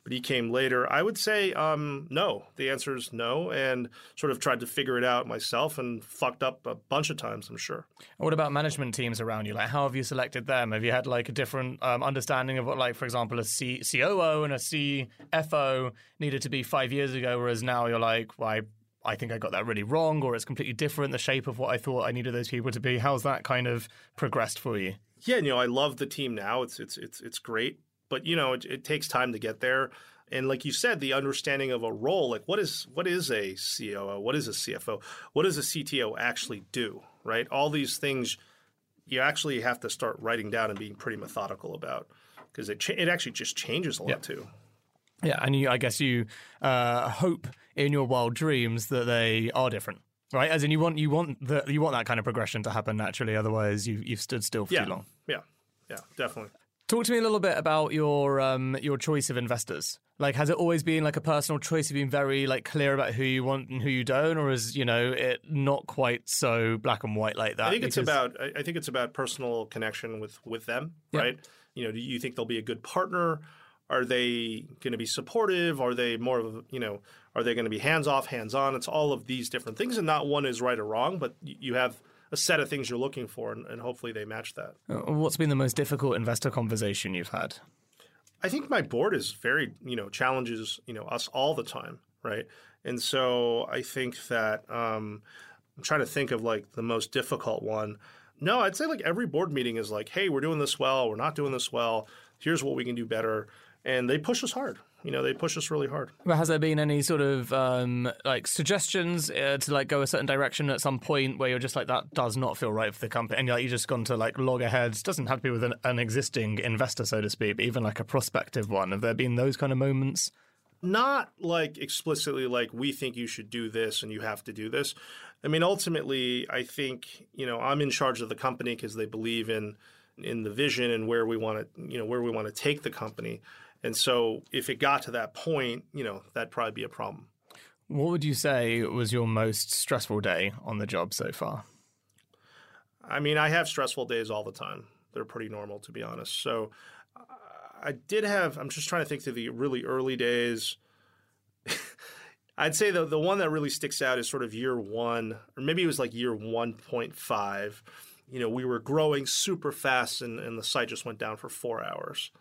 but he came later. I would say um, no. The answer is no, and sort of tried to figure it out myself and fucked up a bunch of times. I'm sure. What about management teams around you? Like, how have you selected them? Have you had like a different um, understanding of what, like, for example, a C- COO and a CFO needed to be five years ago, whereas now you're like, well, I I think I got that really wrong, or it's completely different, the shape of what I thought I needed those people to be. How's that kind of progressed for you? Yeah, you know, I love the team now. It's it's it's it's great but you know it, it, takes time to get there. And like you said the understanding of a role like what is what is a COO what is a CFO what does a CTO actually do right? All these things you actually have to start writing down and being pretty methodical about because it it actually just changes a lot too. Yeah and you I guess you uh, hope in your wild dreams that they are different right? As in you want you want the you want that kind of progression to happen naturally otherwise you you've stood still for yeah. too long. Yeah. Yeah definitely Talk to me a little bit about your um, your choice of investors. Like, has it always been like a personal choice? Have been very like clear about who you want and who you don't, or is you know it not quite so black and white like that? I think because... it's about I think it's about personal connection with with them, yeah. right? You know, do you think they'll be a good partner? Are they going to be supportive? Are they more of you know? Are they going to be hands off, hands on? It's all of these different things, and not one is right or wrong, but you have a set of things you're looking for, and, and hopefully they match that. Uh, what's been the most difficult investor conversation you've had? I think my board is very, you know, challenges, you know, us all the time, right? And so I think that um, I'm trying to think of like the most difficult one. No, I'd say like every board meeting is like, hey, we're doing this well, we're not doing this well. Here's what we can do better, and they push us hard you know they push us really hard. But has there been any sort of um, like suggestions uh, to like go a certain direction at some point where you're just like that does not feel right for the company, and you're like you just gone to like log ahead? Doesn't have to be with an, an existing investor, so to speak, but even like a prospective one. Have there been those kind of moments? Not like explicitly like we think you should do this and you have to do this. I mean, ultimately, I think you know I'm in charge of the company because they believe in in the vision and where we want to you know where we want to take the company. And so, if it got to that point, you know, that'd probably be a problem. What would you say was your most stressful day on the job so far? I mean, I have stressful days all the time. They're pretty normal, to be honest. So, I did have. I'm just trying to think through the really early days. I'd say the the one that really sticks out is sort of year one, or maybe it was like year 1.5. You know, we were growing super fast, and, and the site just went down for four hours.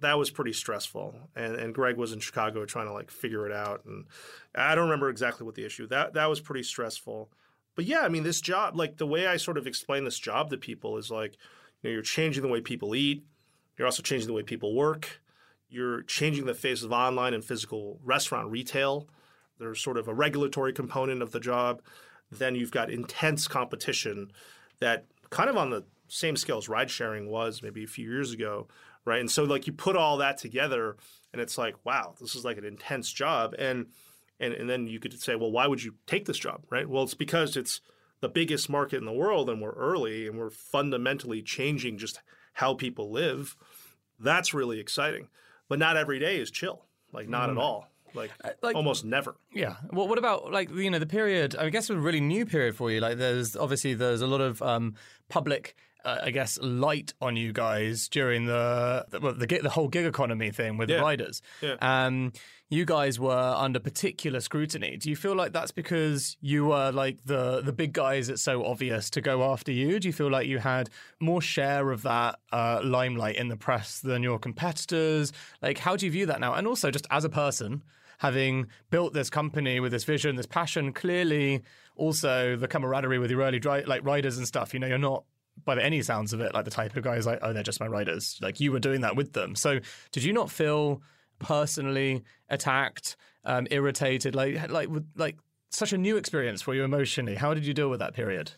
That was pretty stressful, and and Greg was in Chicago trying to like figure it out, and I don't remember exactly what the issue. That that was pretty stressful. But yeah, I mean, this job, like the way I sort of explain this job to people is like, you know, you're changing the way people eat. You're also changing the way people work. You're changing the face of online and physical restaurant retail. There's sort of a regulatory component of the job. Then you've got intense competition that kind of on the same scale as ride sharing was maybe a few years ago, right? And so like you put all that together and it's like, wow, this is like an intense job. And and, and then you could say, well, why would you take this job, right? Well, it's because it's the biggest market in the world and we're early and we're fundamentally changing just how people live. That's really exciting. But not every day is chill. Like not mm. at all. Like, uh, like, almost never. Yeah. Well, what about like you know the period? I guess a really new period for you. Like there's obviously there's a lot of um, public. Uh, I guess light on you guys during the the, well, the the whole gig economy thing with yeah. the riders. Yeah. Um, you guys were under particular scrutiny. Do you feel like that's because you were like the the big guys It's so obvious to go after you? Do you feel like you had more share of that uh, limelight in the press than your competitors? Like, how do you view that now? And also, just as a person, having built this company with this vision, this passion, clearly also the camaraderie with your early dri- like riders and stuff. You know, you're not by any sounds of it like the type of guys like oh they're just my riders. Like you were doing that with them. So did you not feel personally attacked, um, irritated, like like like such a new experience for you emotionally? How did you deal with that period?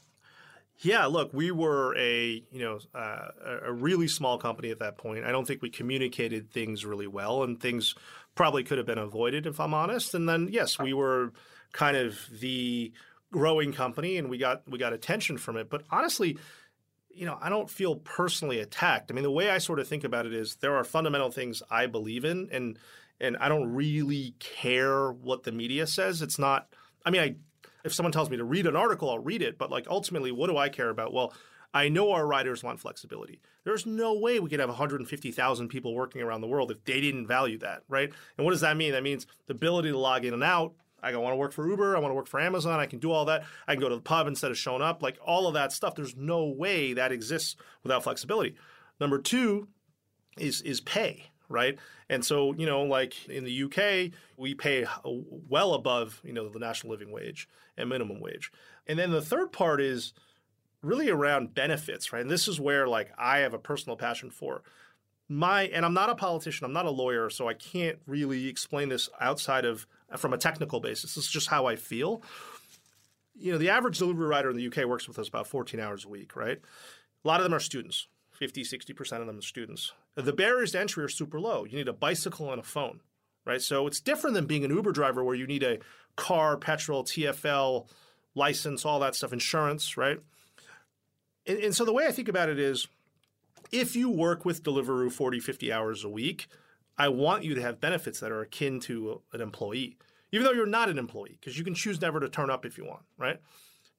Yeah, look, we were a you know uh, a really small company at that point. I don't think we communicated things really well, and things probably could have been avoided if I'm honest. And then yes, we were kind of the growing company, and we got we got attention from it. But honestly, you know, I don't feel personally attacked. I mean, the way I sort of think about it is there are fundamental things I believe in, and and I don't really care what the media says. It's not. I mean, I if someone tells me to read an article, I'll read it. But like ultimately, what do I care about? Well, I know our riders want flexibility. There's no way we could have 150,000 people working around the world if they didn't value that, right? And what does that mean? That means the ability to log in and out. I want to work for Uber. I want to work for Amazon. I can do all that. I can go to the pub instead of showing up. Like all of that stuff. There's no way that exists without flexibility. Number two is is pay, right? And so, you know, like in the UK, we pay well above, you know, the national living wage and minimum wage. And then the third part is really around benefits, right? And this is where like I have a personal passion for. My and I'm not a politician, I'm not a lawyer, so I can't really explain this outside of from a technical basis. This is just how I feel. You know, the average delivery rider in the UK works with us about 14 hours a week, right? A lot of them are students. 50, 60% of them are students. The barriers to entry are super low. You need a bicycle and a phone, right? So it's different than being an Uber driver where you need a car, petrol, TFL, license, all that stuff, insurance, right? And, and so the way I think about it is if you work with Deliveroo 40, 50 hours a week, I want you to have benefits that are akin to an employee, even though you're not an employee, because you can choose never to turn up if you want, right?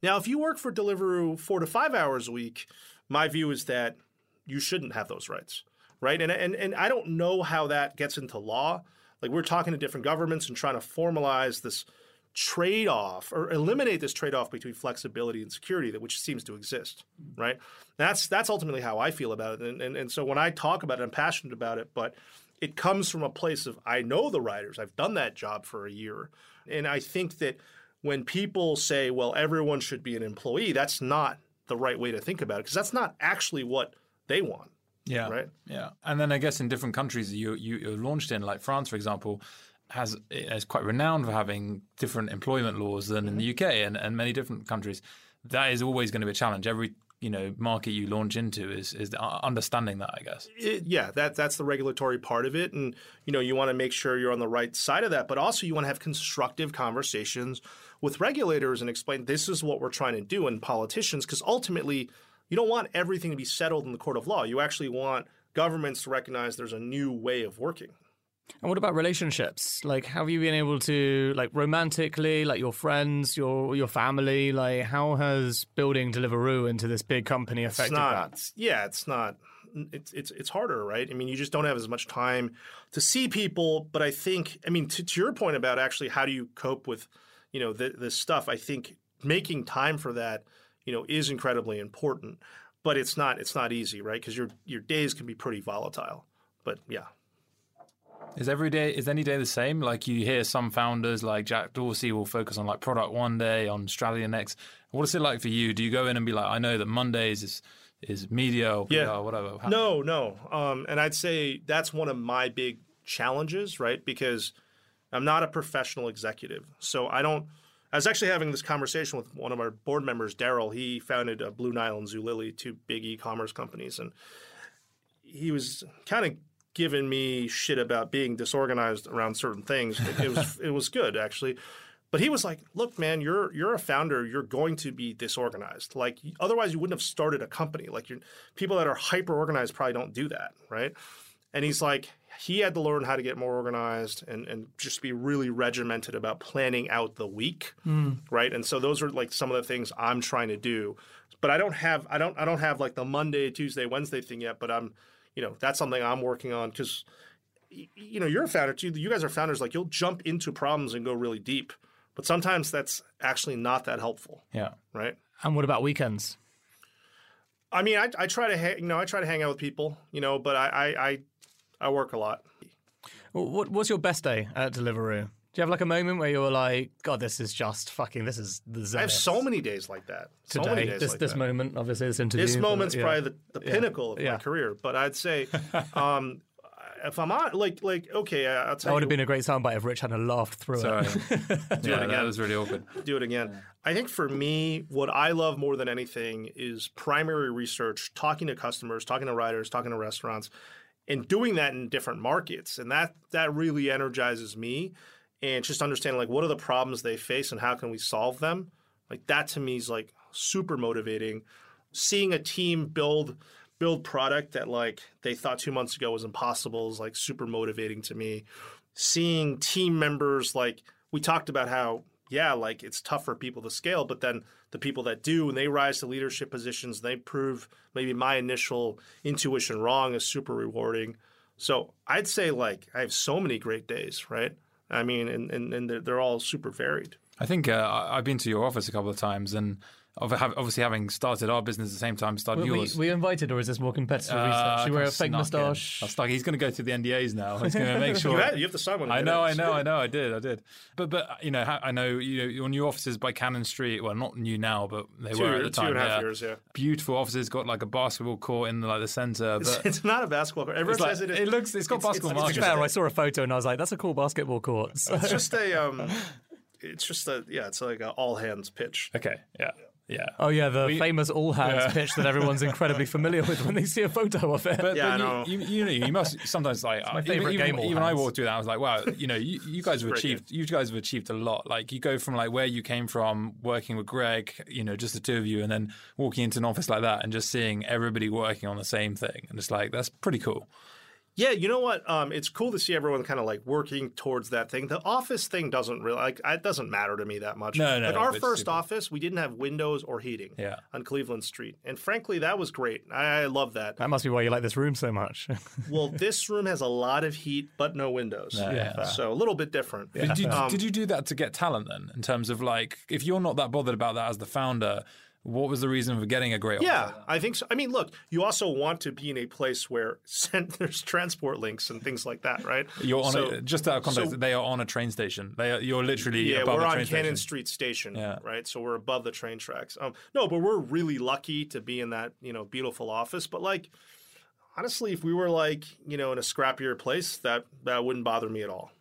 Now, if you work for Deliveroo four to five hours a week, my view is that you shouldn't have those rights, right? And, and, and I don't know how that gets into law. Like we're talking to different governments and trying to formalize this – trade off or eliminate this trade off between flexibility and security that which seems to exist right that's that's ultimately how i feel about it and, and, and so when i talk about it i'm passionate about it but it comes from a place of i know the riders i've done that job for a year. And i think that when people say well everyone should be an employee that's not the right way to think about it because that's not actually what they want yeah. right? Yeah. And then i guess in different countries you you, you launched in like france for example has is quite renowned for having different employment laws than in mm-hmm. the UK and, and many different countries. That is always going to be a challenge. Every you know market you launch into is is understanding that I guess. It, yeah, that that's the regulatory part of it, and you know you want to make sure you're on the right side of that, but also you want to have constructive conversations with regulators and explain this is what we're trying to do and politicians because ultimately you don't want everything to be settled in the court of law. You actually want governments to recognize there's a new way of working. And what about relationships? Like, have you been able to, like, romantically, like your friends, your your family? Like, how has building Deliveroo into this big company affected not, that? Yeah, it's not. It's it's it's harder, right? I mean, you just don't have as much time to see people. But I think, I mean, to, to your point about actually how do you cope with, you know, th- this stuff? I think making time for that, you know, is incredibly important. But it's not it's not easy, right? Because your your days can be pretty volatile. But yeah. Is every day is any day the same? Like you hear some founders like Jack Dorsey will focus on like product one day, on strategy next. What is it like for you? Do you go in and be like, I know that Mondays is is media or PR, yeah. whatever? How- no, no. Um, and I'd say that's one of my big challenges, right? Because I'm not a professional executive, so I don't. I was actually having this conversation with one of our board members, Daryl. He founded Blue Nile and Zulily, two big e-commerce companies, and he was kind of given me shit about being disorganized around certain things. It, it was it was good actually. But he was like, "Look, man, you're you're a founder. You're going to be disorganized. Like otherwise, you wouldn't have started a company. Like you people that are hyper organized probably don't do that, right?" And he's like, he had to learn how to get more organized and, and just be really regimented about planning out the week, mm. right? And so those are like some of the things I'm trying to do. But I don't have I don't I don't have like the Monday, Tuesday, Wednesday thing yet. But I'm you know that's something I'm working on because you know you're a founder too. You guys are founders. Like you'll jump into problems and go really deep, but sometimes that's actually not that helpful. Yeah. Right. And what about weekends? I mean, I, I try to ha- you know I try to hang out with people, you know, but I I, I, I work a lot. What what's your best day at Deliveroo? Do you have like a moment where you were like, God, this is just fucking, this is the zenith. I have so many days like that. So Today, days this like this that. moment, obviously, this interview. This moment's but, yeah. probably the, the pinnacle of Yeah. my career. But I'd say, um, if I'm on, like, like okay, I'll That tell would you. have been a great soundbite if Rich hadn't laughed through Sorry. it. do it again. That was really awkward. do it again. I think for me, what I love more than anything is primary research, talking to customers, talking to riders, talking to restaurants, and doing that in different markets. And that that really energizes me. And just understanding like what are the problems they face and how can we solve them. Like that to me is like super motivating. Seeing a team build build product that like they thought two months ago was impossible is like super motivating to me. Seeing team members like we talked about how yeah, like it's tough for people to scale, but then the people that do and they rise to leadership positions, they prove maybe my initial intuition wrong is super rewarding. So I'd say like I have so many great days, right? I mean, and, and, and they're, they're all super varied. I think uh, I- I've been to your office a couple of times, and obviously having started our business at the same time, started Were we, yours. were you invited, or is this more competitive Uh, research? You wear a fake moustache. Stuck- He's going to go through the NDAs now. He's going to make sure. You have, you have to sign one. I know, I know. I know. I did, I did. But, but you know, I know you know your new offices by Cannon Street. Well, not new now, but they Two, were at the time. and a half yeah. years, yeah. Beautiful offices, got like a basketball court in like the center. It's, But it's not a basketball court. Everyone it's like- says it. it looks, it's got it's- basketball it's- markers. it's Fair, I saw a photo and I was like, that's a cool basketball court. It's just a um, it's just a yeah, it's like an all hands pitch. Okay, yeah, yeah. oh, yeah, the We- famous all hands Yeah. pitch that everyone's incredibly familiar with when they see a photo of it. But, Yeah, but know. you, you, you know, you must sometimes like my uh, even, favourite even, game, all even I walked through that. I was like, wow, you know, you, you guys have Great achieved. You guys have achieved a lot. Like you go from like where you came from, working with Greg, you know, just the two of you, and then walking into an office like that and just seeing everybody working on the same thing, and it's like that's pretty cool. Yeah, you know what? Um, it's cool to see everyone kind of like working towards that thing. The office thing doesn't really like it doesn't matter to me that much. No, no, Like no, our first super- office, we didn't have windows or heating. Yeah. On Cleveland Street, and frankly, that was great. I, I love that. that must be why you like this room so much. well, this room has a lot of heat, but no windows. Yeah, yeah, fair. So a little bit different. Did, you, Um, did you do that to get talent then? In terms of like, if you're not that bothered about that as the founder, what was the reason for getting a great? Yeah, office? I think so. I mean, look, you also want to be in a place where there's transport links and things like that, right? You're on So- a, just out of context. so- they are on a train station. They are, you're literally Yeah, above we're a on train Cannon station. Street Station, Yeah. right? So we're above the train tracks. Um, no, but we're really lucky to be in that you know beautiful office. But like, honestly, if we were like you know in a scrappier place, that that wouldn't bother me at all.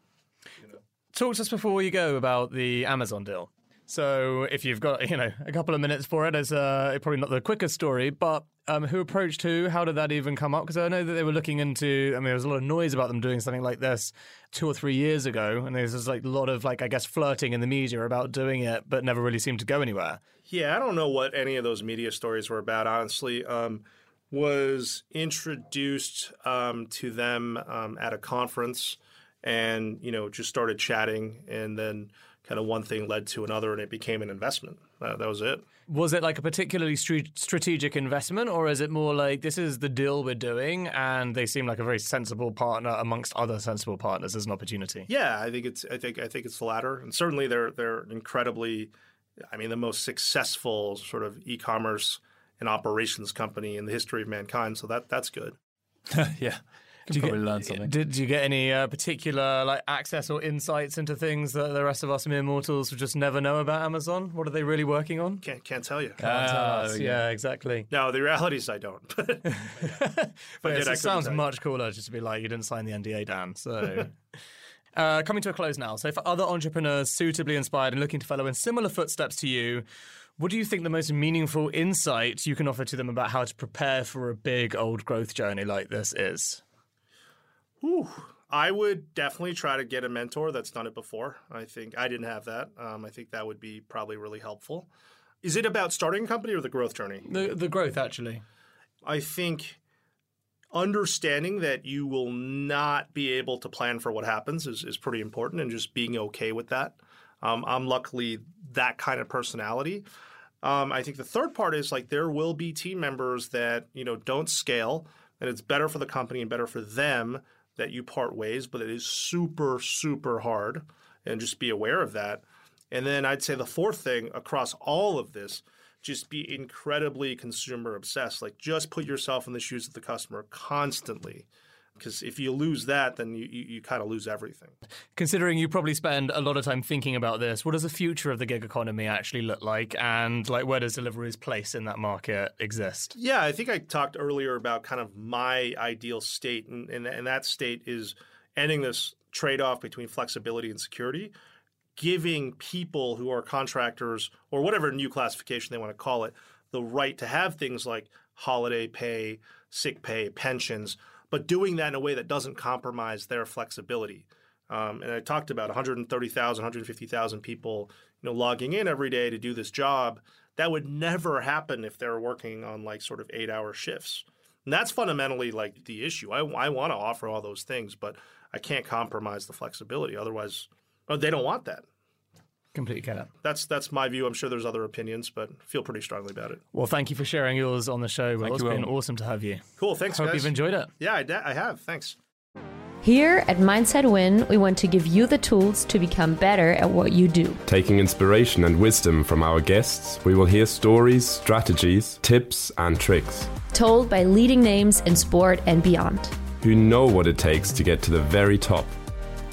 Talk to us before you go about the Amazon deal. So if you've got you know a couple of minutes for it, it's uh, probably not the quickest story, but um, who approached who? How did that even come up? Because I know that they were looking into. I mean, there was a lot of noise about them doing something like this two or three years ago, and there's like a lot of like I guess flirting in the media about doing it, but never really seemed to go anywhere. Yeah, I don't know what any of those media stories were about. Honestly, um, was introduced um, to them um, at a conference, and you know just started chatting, and then kind of one thing led to another and it became an investment. Uh, that was it. Was it like a particularly strategic investment, or is it more like this is the deal we're doing, and they seem like a very sensible partner amongst other sensible partners as an opportunity? Yeah, I think it's I think I think it's the latter, and certainly they're they're incredibly, I mean, the most successful sort of e-commerce and operations company in the history of mankind. So that that's good. yeah. Did probably get, learn something. Did, you get any uh, particular like access or insights into things that the rest of us mere mortals would just never know about Amazon? What are they really working on? Can't can't tell you. Can't tell ah, us. Yeah, exactly. No, the reality is I don't. but, but yes, it sounds much cooler just to be like you didn't sign the NDA, Dan. So. Uh, coming to a close now. So, for other entrepreneurs suitably inspired and looking to follow in similar footsteps to you, what do you think the most meaningful insight you can offer to them about how to prepare for a big old growth journey like this is? Whew. I would definitely try to get a mentor that's done it before. I think I didn't have that. Um, I think that would be probably really helpful. Is it about starting a company or the growth journey? The the growth actually. I think understanding that you will not be able to plan for what happens is, is pretty important and just being okay with that. Um, I'm luckily that kind of personality. Um, I think the third part is like there will be team members that you know don't scale, and it's better for the company and better for them that you part ways, but it is super, super hard. And just be aware of that. And then I'd say the fourth thing across all of this, just be incredibly consumer obsessed. Like just put yourself in the shoes of the customer constantly because if you lose that, then you, you, you kind of lose everything. Considering you probably spend a lot of time thinking about this, what does the future of the gig economy actually look like, and like where does Deliveroo's place in that market exist? Yeah, I think I talked earlier about kind of my ideal state, and, and, and that state is ending this trade off between flexibility and security. Giving people who are contractors or whatever new classification they want to call it the right to have things like holiday pay, sick pay, pensions, but doing that in a way that doesn't compromise their flexibility. Um, and I talked about 130,000, 150,000 people, you know, logging in every day to do this job. That would never happen if they're working on like sort of eight-hour shifts. And that's fundamentally like the issue. I, I want to offer all those things, but I can't compromise the flexibility. Otherwise, oh, they don't want that. Completely get it. That's that's my view. I'm sure there's other opinions, but feel pretty strongly about it. Well, thank you for sharing yours on the show. Well, it's been awesome to have you. Cool. Thanks. Hope guys. you've enjoyed it. Yeah, I, I have. Thanks. Here at Mindset Win, we want to give you the tools to become better at what you do. Taking inspiration and wisdom from our guests, we will hear stories, strategies, tips, and tricks. Told by leading names in sport and beyond. Who know what it takes to get to the very top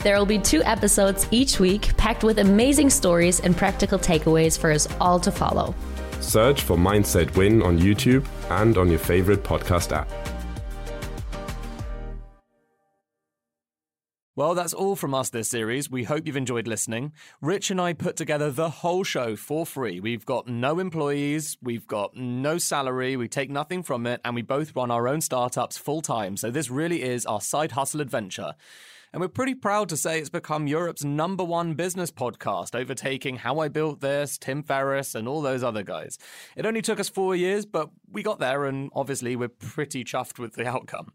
there will be two episodes each week packed with amazing stories and practical takeaways for us all to follow. Search for Mindset Win on YouTube and on your favorite podcast app. Well, that's all from us this series. We hope you've enjoyed listening. Rich and I put together the whole show for free. We've got no employees, we've got no salary, we take nothing from it, and we both run our own startups full time. So this really is our side hustle adventure. And we're pretty proud to say it's become Europe's number one business podcast, overtaking How I Built This, Tim Ferriss, and all those other guys. It only took us four years, but we got there, and obviously we're pretty chuffed with the outcome.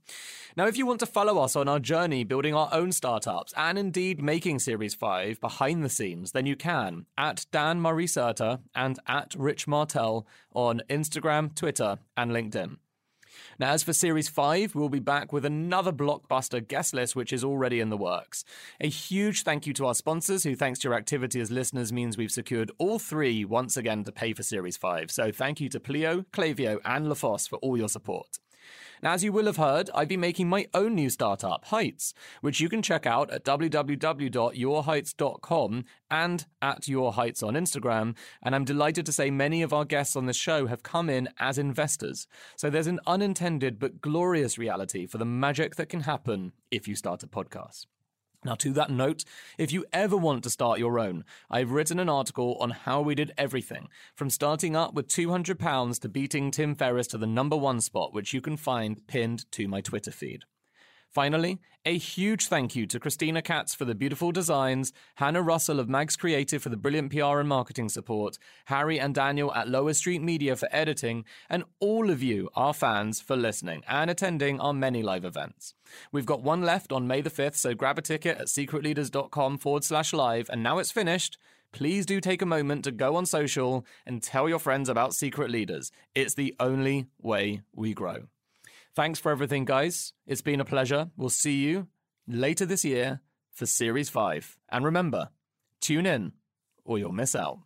Now, if you want to follow us on our journey building our own startups and indeed making Series 5 behind the scenes, then you can at Dan Murray Serter and at Rich Martell on Instagram, Twitter, and LinkedIn. Now, as for Series 5, we'll be back with another blockbuster guest list, which is already in the works. A huge thank you to our sponsors, who, thanks to your activity as listeners, means we've secured all three once again to pay for Series 5. So thank you to Pleo, Clavio, and LaFosse for all your support. As you will have heard, I've been making my own new startup, Heights, which you can check out at www.yourheights.com and at Your Heights on Instagram. And I'm delighted to say many of our guests on the show have come in as investors. So there's an unintended but glorious reality for the magic that can happen if you start a podcast. Now, to that note, if you ever want to start your own, I've written an article on how we did everything, from starting up with £200 to beating Tim Ferriss to the number one spot, which you can find pinned to my Twitter feed. Finally, a huge thank you to Christina Katz for the beautiful designs, Hannah Russell of Mags Creative for the brilliant PR and marketing support, Harry and Daniel at Lower Street Media for editing, and all of you, our fans, for listening and attending our many live events. We've got one left on May the 5th, so grab a ticket at secretleaders.com forward slash live, and now it's finished. Please do take a moment to go on social and tell your friends about Secret Leaders. It's the only way we grow. Thanks for everything, guys. It's been a pleasure. We'll see you later this year for Series 5. And remember, tune in or you'll miss out.